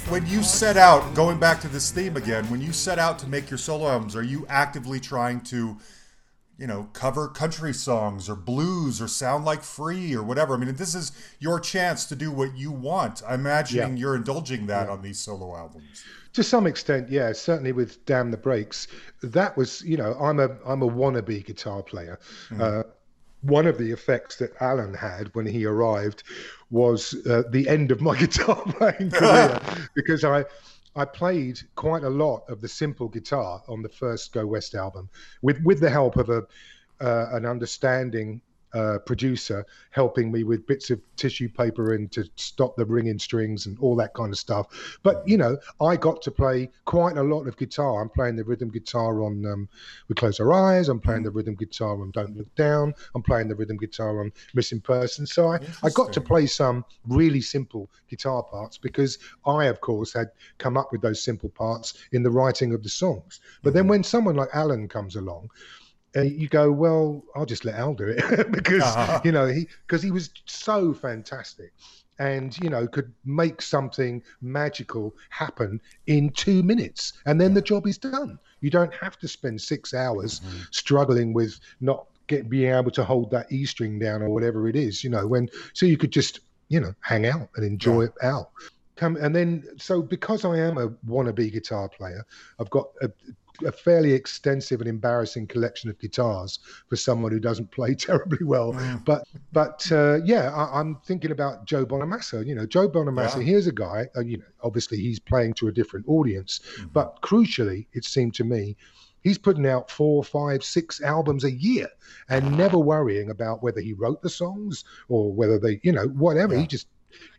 When you set out, going back to this theme again, when you set out to make your solo albums, are you actively trying to, you know, cover country songs or blues or sound like free or whatever? I mean, this is your chance to do what you want. I'm imagining yeah. you're indulging that yeah. on these solo albums. To some extent, yeah. Certainly with "Damn the Brakes," that was, you know, I'm a I'm a wannabe guitar player. Mm. Uh, one of the effects that Alan had when he arrived was uh, the end of my guitar playing career because I I played quite a lot of the simple guitar on the first Go West album with with the help of a uh, an understanding uh, producer helping me with bits of tissue paper and to stop the ringing strings and all that kind of stuff. But you know, I got to play quite a lot of guitar. I'm playing the rhythm guitar on um, "We Close Our Eyes." I'm playing the rhythm guitar on "Don't Look Down." I'm playing the rhythm guitar on "Missing Person." So I, I got to play some really simple guitar parts because I, of course, had come up with those simple parts in the writing of the songs. But then mm-hmm. when someone like Alan comes along and you go, well, I'll just let Al do it because uh-huh. you know he because he was so fantastic and you know could make something magical happen in two minutes and then the job is done you don't have to spend six hours mm-hmm. struggling with not get being able to hold that e string down or whatever it is you know when so you could just you know hang out and enjoy yeah. it out come and then so because i am a wannabe guitar player i've got a a fairly extensive and embarrassing collection of guitars for someone who doesn't play terribly well. Mm. But but uh, yeah, I, am thinking about Joe Bonamassa. You know, Joe Bonamassa. Yeah. Here's a guy. Uh, you know, obviously he's playing to a different audience, mm-hmm. but crucially, it seemed to me. He's putting out four, five, six albums a year and never worrying about whether he wrote the songs or whether they, you know, whatever. Yeah. He just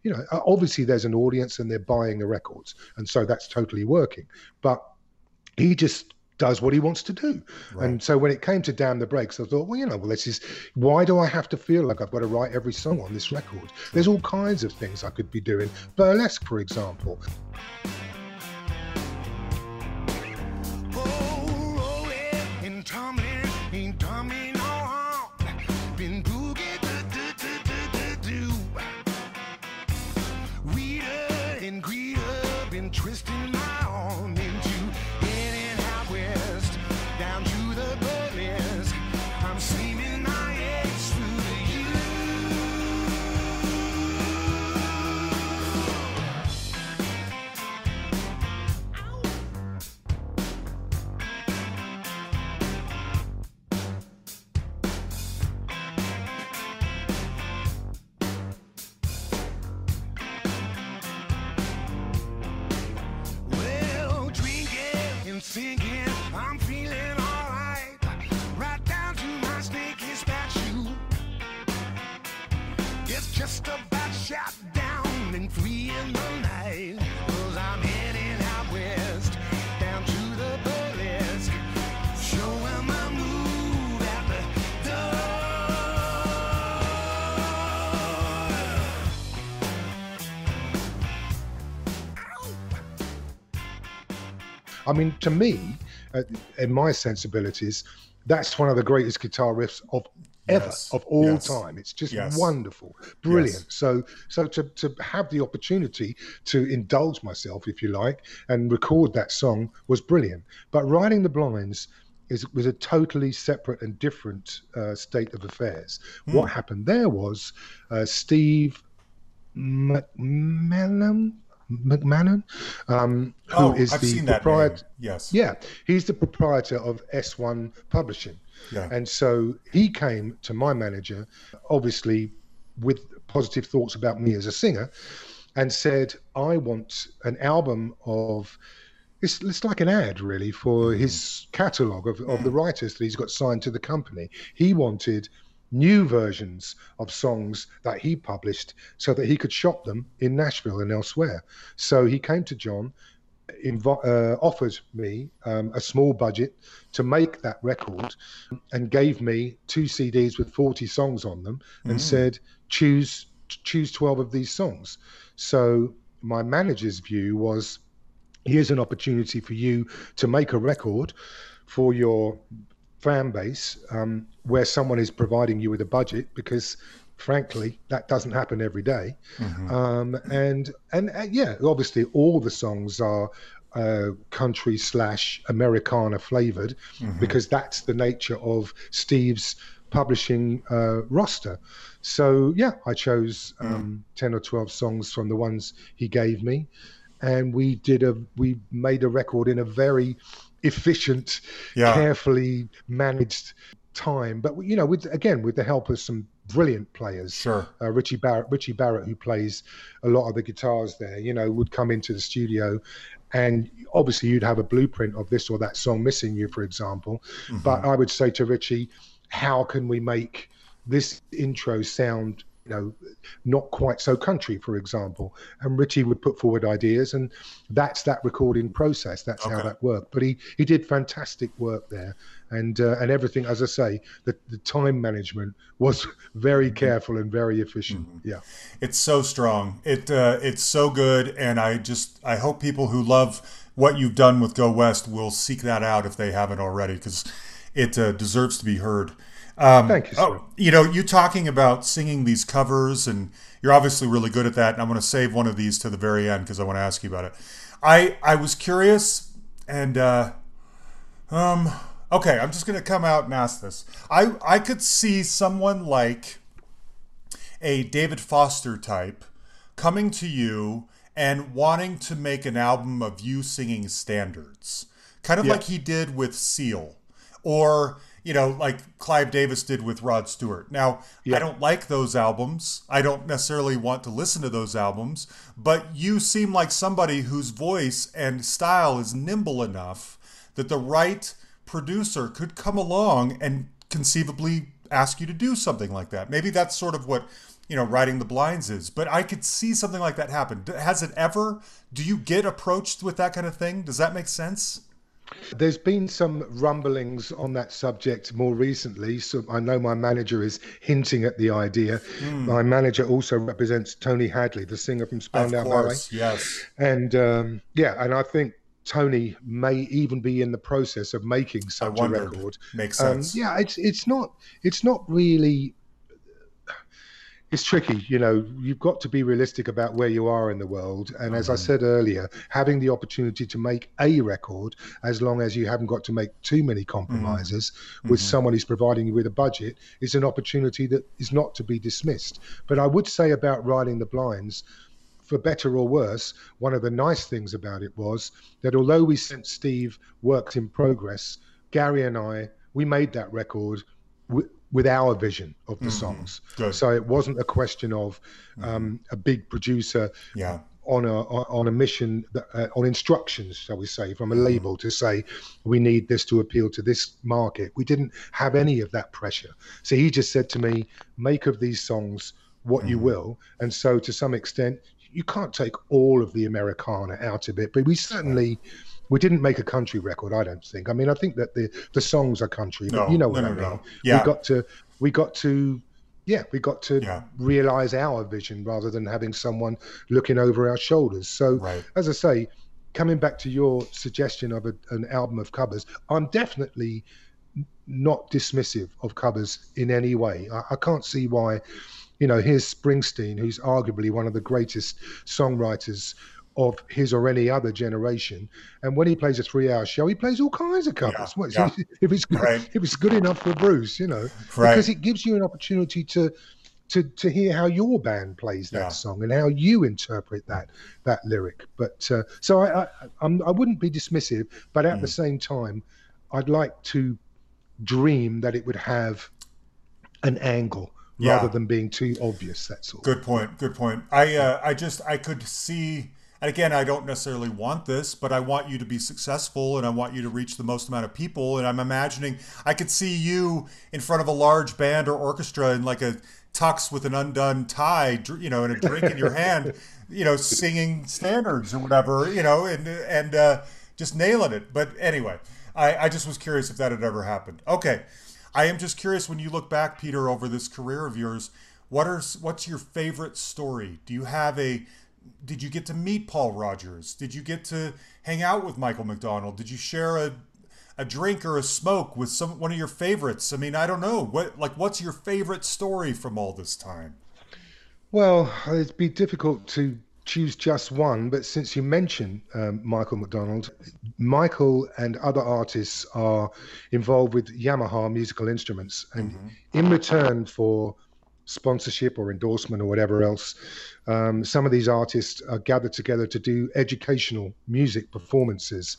you know, obviously there's an audience and they're buying the records, and so that's totally working. But he just does what he wants to do. Right. And so when it came to Damn the Brakes, I thought, well, you know, well, this is why do I have to feel like I've got to write every song on this record? There's all kinds of things I could be doing. Burlesque, for example. I mean, to me, uh, in my sensibilities, that's one of the greatest guitar riffs of ever yes. of all yes. time. It's just yes. wonderful, brilliant. So, so to to have the opportunity to indulge myself, if you like, and record that song was brilliant. But riding the blinds is was a totally separate and different uh, state of affairs. Mm. What happened there was uh, Steve McMahon. McMahon, um, who oh, is I've the proprietor. Yes, yeah, he's the proprietor of S1 Publishing. Yeah. And so he came to my manager, obviously with positive thoughts about me as a singer, and said, I want an album of. It's, it's like an ad, really, for his catalogue of, of the mm. writers that he's got signed to the company. He wanted new versions of songs that he published so that he could shop them in Nashville and elsewhere. So he came to John inv- uh, offered me um, a small budget to make that record and gave me two CDs with 40 songs on them and mm. said, choose choose 12 of these songs. So my manager's view was here's an opportunity for you to make a record for your fan base um, where someone is providing you with a budget because frankly, that doesn't happen every day. Mm-hmm. Um, and and uh, yeah, obviously, all the songs are uh, country slash Americana flavored mm-hmm. because that's the nature of Steve's publishing uh, roster. So yeah, I chose mm. um, mm. ten or twelve songs from the ones he gave me, and we did a we made a record in a very efficient, yeah. carefully managed time. But you know, with again with the help of some brilliant players. Sure. Uh, Richie Barrett, Richie Barrett, who plays a lot of the guitars there, you know, would come into the studio, and obviously you'd have a blueprint of this or that song missing you, for example. Mm-hmm. But I would say to Richie, how can we make this intro sound you know, not quite so country, for example. And Richie would put forward ideas, and that's that recording process. That's okay. how that worked. But he he did fantastic work there, and uh, and everything. As I say, the the time management was very mm-hmm. careful and very efficient. Mm-hmm. Yeah, it's so strong. It uh, it's so good, and I just I hope people who love what you've done with Go West will seek that out if they haven't already, because it uh, deserves to be heard. Um, Thank you. Sir. Oh, you know, you talking about singing these covers, and you're obviously really good at that. And I'm going to save one of these to the very end because I want to ask you about it. I I was curious, and uh, um, okay, I'm just going to come out and ask this. I I could see someone like a David Foster type coming to you and wanting to make an album of you singing standards, kind of yeah. like he did with Seal, or you know, like Clive Davis did with Rod Stewart. Now, yeah. I don't like those albums. I don't necessarily want to listen to those albums, but you seem like somebody whose voice and style is nimble enough that the right producer could come along and conceivably ask you to do something like that. Maybe that's sort of what you know riding the blinds is but i could see something like that happen has it ever do you get approached with that kind of thing does that make sense there's been some rumblings on that subject more recently. So I know my manager is hinting at the idea. Mm. My manager also represents Tony Hadley, the singer from Spandau Ballet. Yes. And um, yeah, and I think Tony may even be in the process of making such a record. Makes um, sense. Um, yeah, it's it's not it's not really it's tricky you know you've got to be realistic about where you are in the world and as mm-hmm. i said earlier having the opportunity to make a record as long as you haven't got to make too many compromises mm-hmm. with someone who's providing you with a budget is an opportunity that is not to be dismissed but i would say about riding the blinds for better or worse, one of the nice things about it was that although we sent Steve works in progress, Gary and I, we made that record with our vision of the mm-hmm. songs. Good. So it wasn't a question of mm-hmm. um, a big producer yeah. on a on a mission that, uh, on instructions, shall we say, from a mm-hmm. label to say we need this to appeal to this market. We didn't have any of that pressure. So he just said to me, "Make of these songs what mm-hmm. you will." And so to some extent, you can't take all of the Americana out of it, but we certainly we didn't make a country record. I don't think. I mean, I think that the the songs are country, but no, you know what no, I mean. No. Yeah. We got to we got to yeah, we got to yeah. realize our vision rather than having someone looking over our shoulders. So, right. as I say, coming back to your suggestion of a, an album of covers, I'm definitely not dismissive of covers in any way. I, I can't see why. You know, here's Springsteen, who's arguably one of the greatest songwriters of his or any other generation. And when he plays a three-hour show, he plays all kinds of covers. Yeah, yeah. If it's good, right. if it's good enough for Bruce, you know, right. because it gives you an opportunity to to to hear how your band plays that yeah. song and how you interpret that that lyric. But uh, so I I, I'm, I would not be dismissive, but at mm. the same time, I'd like to dream that it would have an angle yeah. rather than being too obvious. That's all. Good point. Good point. I uh, I just I could see. And again, I don't necessarily want this, but I want you to be successful and I want you to reach the most amount of people. And I'm imagining I could see you in front of a large band or orchestra in like a tux with an undone tie, you know, and a drink in your hand, you know, singing standards or whatever, you know, and and uh, just nailing it. But anyway, I, I just was curious if that had ever happened. Okay, I am just curious when you look back, Peter, over this career of yours. What are what's your favorite story? Do you have a did you get to meet Paul Rodgers? Did you get to hang out with Michael McDonald? Did you share a a drink or a smoke with some one of your favorites? I mean, I don't know. What like what's your favorite story from all this time? Well, it'd be difficult to choose just one, but since you mentioned um, Michael McDonald, Michael and other artists are involved with Yamaha musical instruments, and mm-hmm. in return for sponsorship or endorsement or whatever else, um, some of these artists are gathered together to do educational music performances.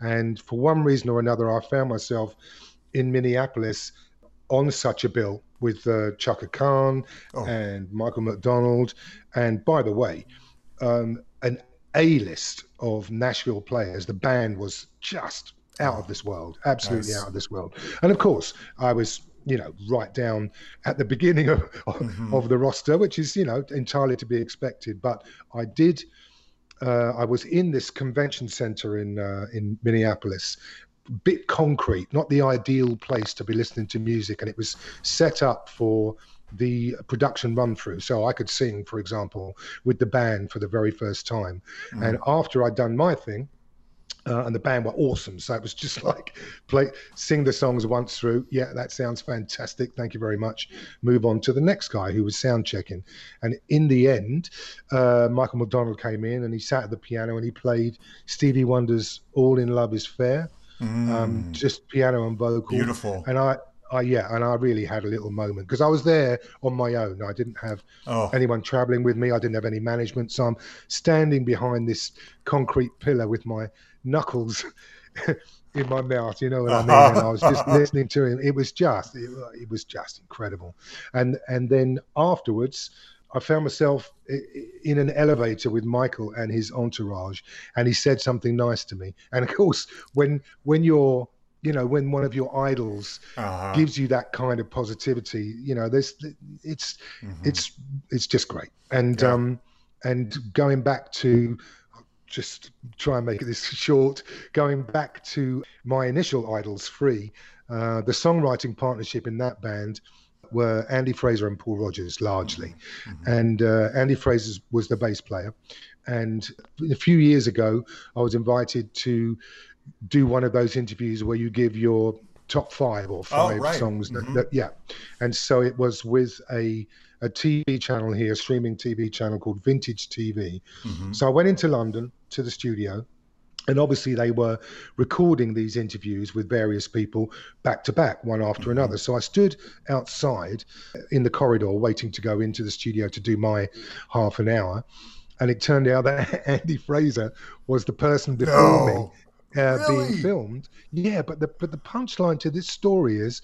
And for one reason or another, I found myself in Minneapolis on such a bill with uh, Chaka Khan oh. and Michael McDonald. And by the way, um, an A list of Nashville players. The band was just out of this world, absolutely nice. out of this world. And of course, I was you know, right down at the beginning of, mm-hmm. of the roster, which is, you know, entirely to be expected. But I did, uh, I was in this convention center in uh, in Minneapolis, bit concrete, not the ideal place to be listening to music, and it was set up for the production run through so i could sing for example with the band for the very first time mm. and after i'd done my thing uh, and the band were awesome. So it was just like play, sing the songs once through. Yeah, that sounds fantastic. Thank you very much. Move on to the next guy who was sound checking. And in the end, uh, Michael McDonald came in and he sat at the piano and he played Stevie Wonder's "All in Love Is Fair," mm. um, just piano and vocal. Beautiful. And I, I, yeah, and I really had a little moment because I was there on my own. I didn't have oh. anyone traveling with me. I didn't have any management, so I'm standing behind this concrete pillar with my knuckles in my mouth. You know what I mean? And I was just listening to him. It was just, it, it was just incredible. And and then afterwards, I found myself in an elevator with Michael and his entourage, and he said something nice to me. And of course, when when you're you know when one of your idols uh-huh. gives you that kind of positivity you know there's it's mm-hmm. it's it's just great and yeah. um and going back to just try and make this short. Going back to my initial Idols Free, uh, the songwriting partnership in that band were Andy Fraser and Paul Rodgers largely, mm-hmm. and uh, Andy Fraser was the bass player. And a few years ago, I was invited to do one of those interviews where you give your top five or oh, five oh, right. songs. That, mm-hmm. that, yeah, and so it was with a a TV channel here, a streaming TV channel called Vintage TV. Mm-hmm. So I went into London to the studio. And obviously, they were recording these interviews with various people back to back, one after mm-hmm. another. So I stood outside in the corridor waiting to go into the studio to do my half an hour. And it turned out that Andy Fraser was the person before no. me uh, really? being filmed. Yeah, but the but the punchline to this story is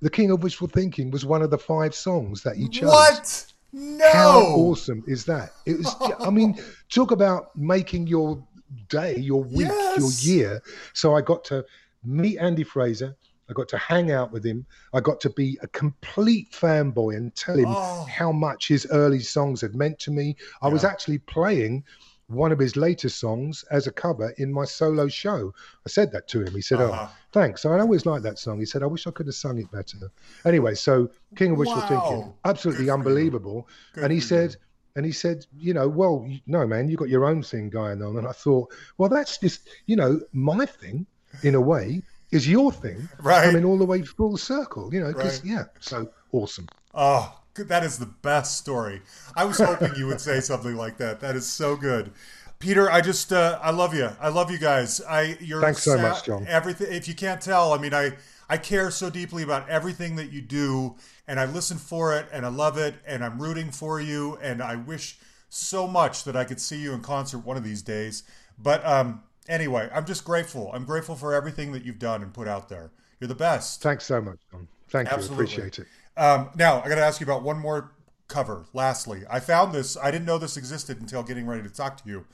the King of Wishful Thinking was one of the five songs that he chose. What? No. How awesome is that? It was. I mean, talk about making your day, your week, yes. your year. So I got to meet Andy Fraser. I got to hang out with him. I got to be a complete fanboy and tell him oh. how much his early songs had meant to me. I yeah. was actually playing one of his latest songs as a cover in my solo show. I said that to him. He said, oh, uh-huh. "Oh, thanks." I always liked that song. He said, "I wish I could have sung it better." Anyway, so King of Wishful wow. Thinking, absolutely Good unbelievable. And he said, And he said, you know, well, no, man, you got your own thing going on. And I thought, well, that's just, you know, my thing in a way is your thing right. coming all the way full circle, you know, because, right. yeah, so awesome. Oh, that is the best story. I was hoping you would say something like that. That is so good. Peter, I just uh, I love you. I love you guys. I you're thanks so much, John. Everything. If you can't tell, I mean, I I care so deeply about everything that you do, and I listen for it, and I love it, and I'm rooting for you, and I wish so much that I could see you in concert one of these days. But um, anyway, I'm just grateful. I'm grateful for everything that you've done and put out there. You're the best. Thanks so much, John. Thank Absolutely. you. Appreciate it. Um, now I got to ask you about one more cover. Lastly, I found this. I didn't know this existed until getting ready to talk to you.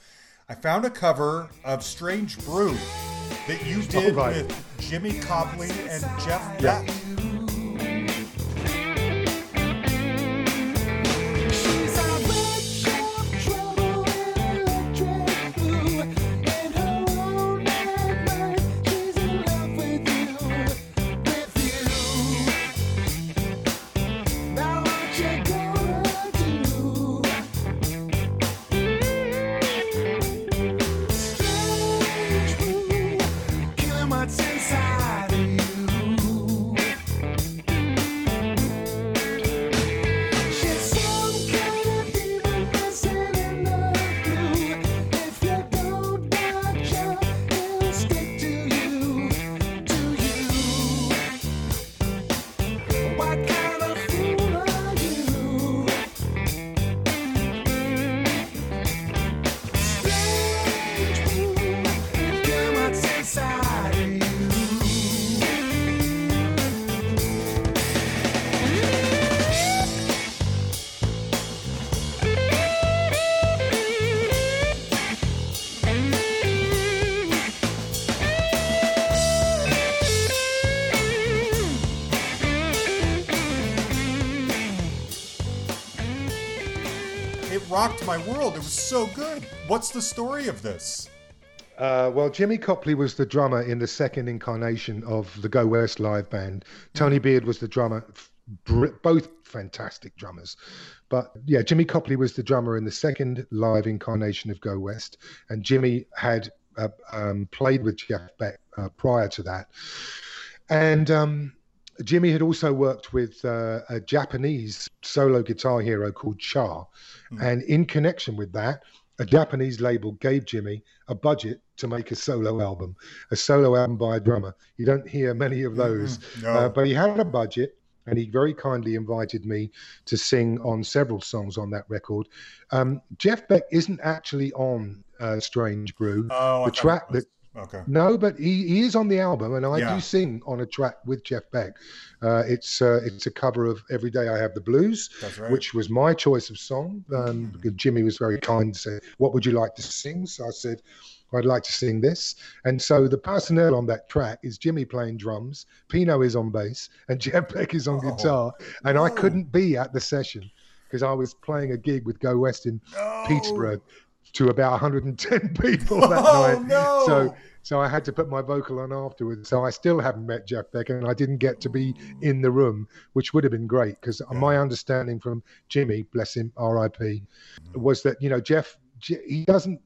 I found a cover of Strange Brew that you did right. with Jimmy Copley and Jeff Beck. Yeah. What's the story of this? Uh, well, Jimmy Copley was the drummer in the second incarnation of the Go West live band. Tony mm. Beard was the drummer, both fantastic drummers. But yeah, Jimmy Copley was the drummer in the second live incarnation of Go West, and Jimmy had uh, um, played with Jeff Beck uh, prior to that. And um, Jimmy had also worked with uh, a Japanese solo guitar hero called Char. Mm. And in connection with that, a Japanese label gave Jimmy a budget to make a solo album, a solo album by a drummer. You don't hear many of those. Mm, no. uh, but he had a budget and he very kindly invited me to sing on several songs on that record. Um, Jeff Beck isn't actually on uh, Strange Brew. Oh, the track that Okay. No, but he, he is on the album, and I yeah. do sing on a track with Jeff Beck. Uh, it's uh, it's a cover of "Every Day I Have the Blues," right. which was my choice of song. Um, mm-hmm. Jimmy was very kind to say, "What would you like to sing?" So I said, I'd like to sing this. And so the personnel on that track is Jimmy playing drums, Pino is on bass, and Jeff Beck is on oh, guitar. And. I couldn't be at the session because I was playing a gig with Go West in no. Peterborough to about 110 people that oh, night. No. So so I had to put my vocal on afterwards. So I still haven't met Jeff Beck, and I didn't get to be in the room, which would have been great because yeah. my understanding from Jimmy, bless him, R.I.P., was that you know Jeff he doesn't.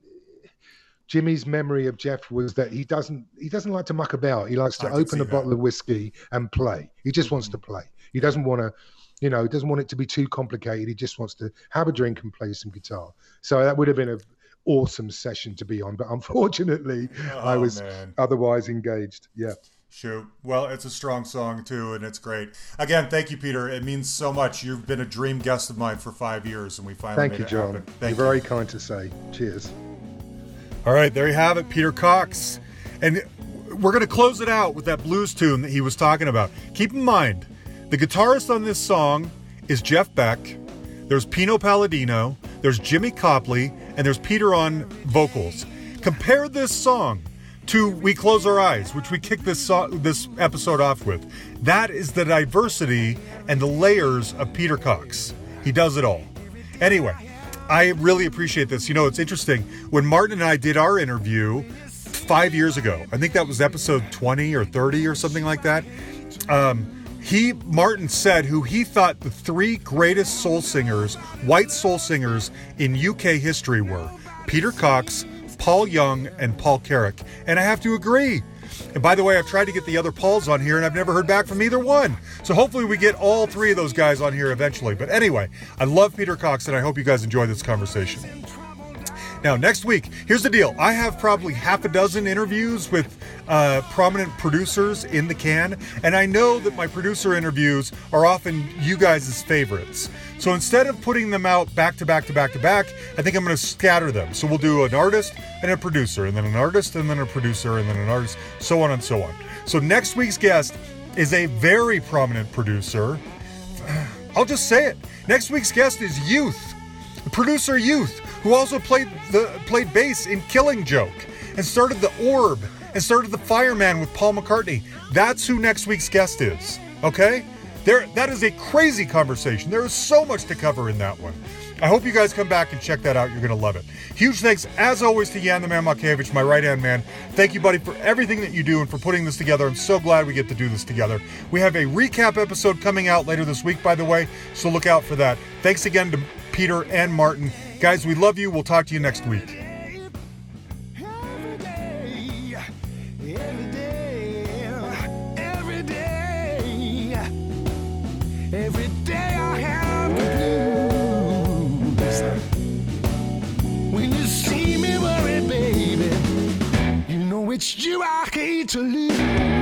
Jimmy's memory of Jeff was that he doesn't he doesn't like to muck about. He likes to open a that. bottle of whiskey and play. He just mm-hmm. wants to play. He doesn't want to you know, he doesn't want it to be too complicated. He just wants to have a drink and play some guitar. So that would have been a awesome session to be on. But unfortunately, oh, I was man. otherwise engaged. Yeah. Shoot. Well, it's a strong song too, and it's great. Again, thank you, Peter. It means so much. You've been a dream guest of mine for five years, and we finally thank you, John. Happen. Thank You're you. very kind to say. Cheers. All right, there you have it, Peter Cox, and we're going to close it out with that blues tune that he was talking about. Keep in mind, the guitarist on this song is Jeff Beck. There's Pino Palladino. There's Jimmy Copley and there's Peter on vocals. Compare this song to We Close Our Eyes, which we kicked this so- this episode off with. That is the diversity and the layers of Peter Cox. He does it all. Anyway, I really appreciate this. You know, it's interesting. When Martin and I did our interview five years ago, I think that was episode 20 or 30 or something like that. Um, he Martin said who he thought the three greatest soul singers, white soul singers in UK history were Peter Cox, Paul Young, and Paul Carrack. And I have to agree. And by the way, I've tried to get the other Pauls on here and I've never heard back from either one. So hopefully we get all three of those guys on here eventually. But anyway, I love Peter Cox and I hope you guys enjoy this conversation. Now, next week, here's the deal. I have probably half a dozen interviews with uh, prominent producers in the can, and I know that my producer interviews are often you guys' favorites. So instead of putting them out back to back to back to back, I think I'm going to scatter them. So we'll do an artist and a producer, and then an artist and then a producer, and then an artist, so on and so on. So next week's guest is a very prominent producer. I'll just say it. Next week's guest is Youth, producer Youth who also played the played bass in Killing Joke and started the Orb and started the Fireman with Paul McCartney. That's who next week's guest is. Okay? There that is a crazy conversation. There is so much to cover in that one. I hope you guys come back and check that out. You're going to love it. Huge thanks, as always, to Jan the Man Makevich, my right hand man. Thank you, buddy, for everything that you do and for putting this together. I'm so glad we get to do this together. We have a recap episode coming out later this week, by the way, so look out for that. Thanks again to Peter and Martin. Guys, we love you. We'll talk to you next week. Every day. Every day. Every it's you I hate to lose.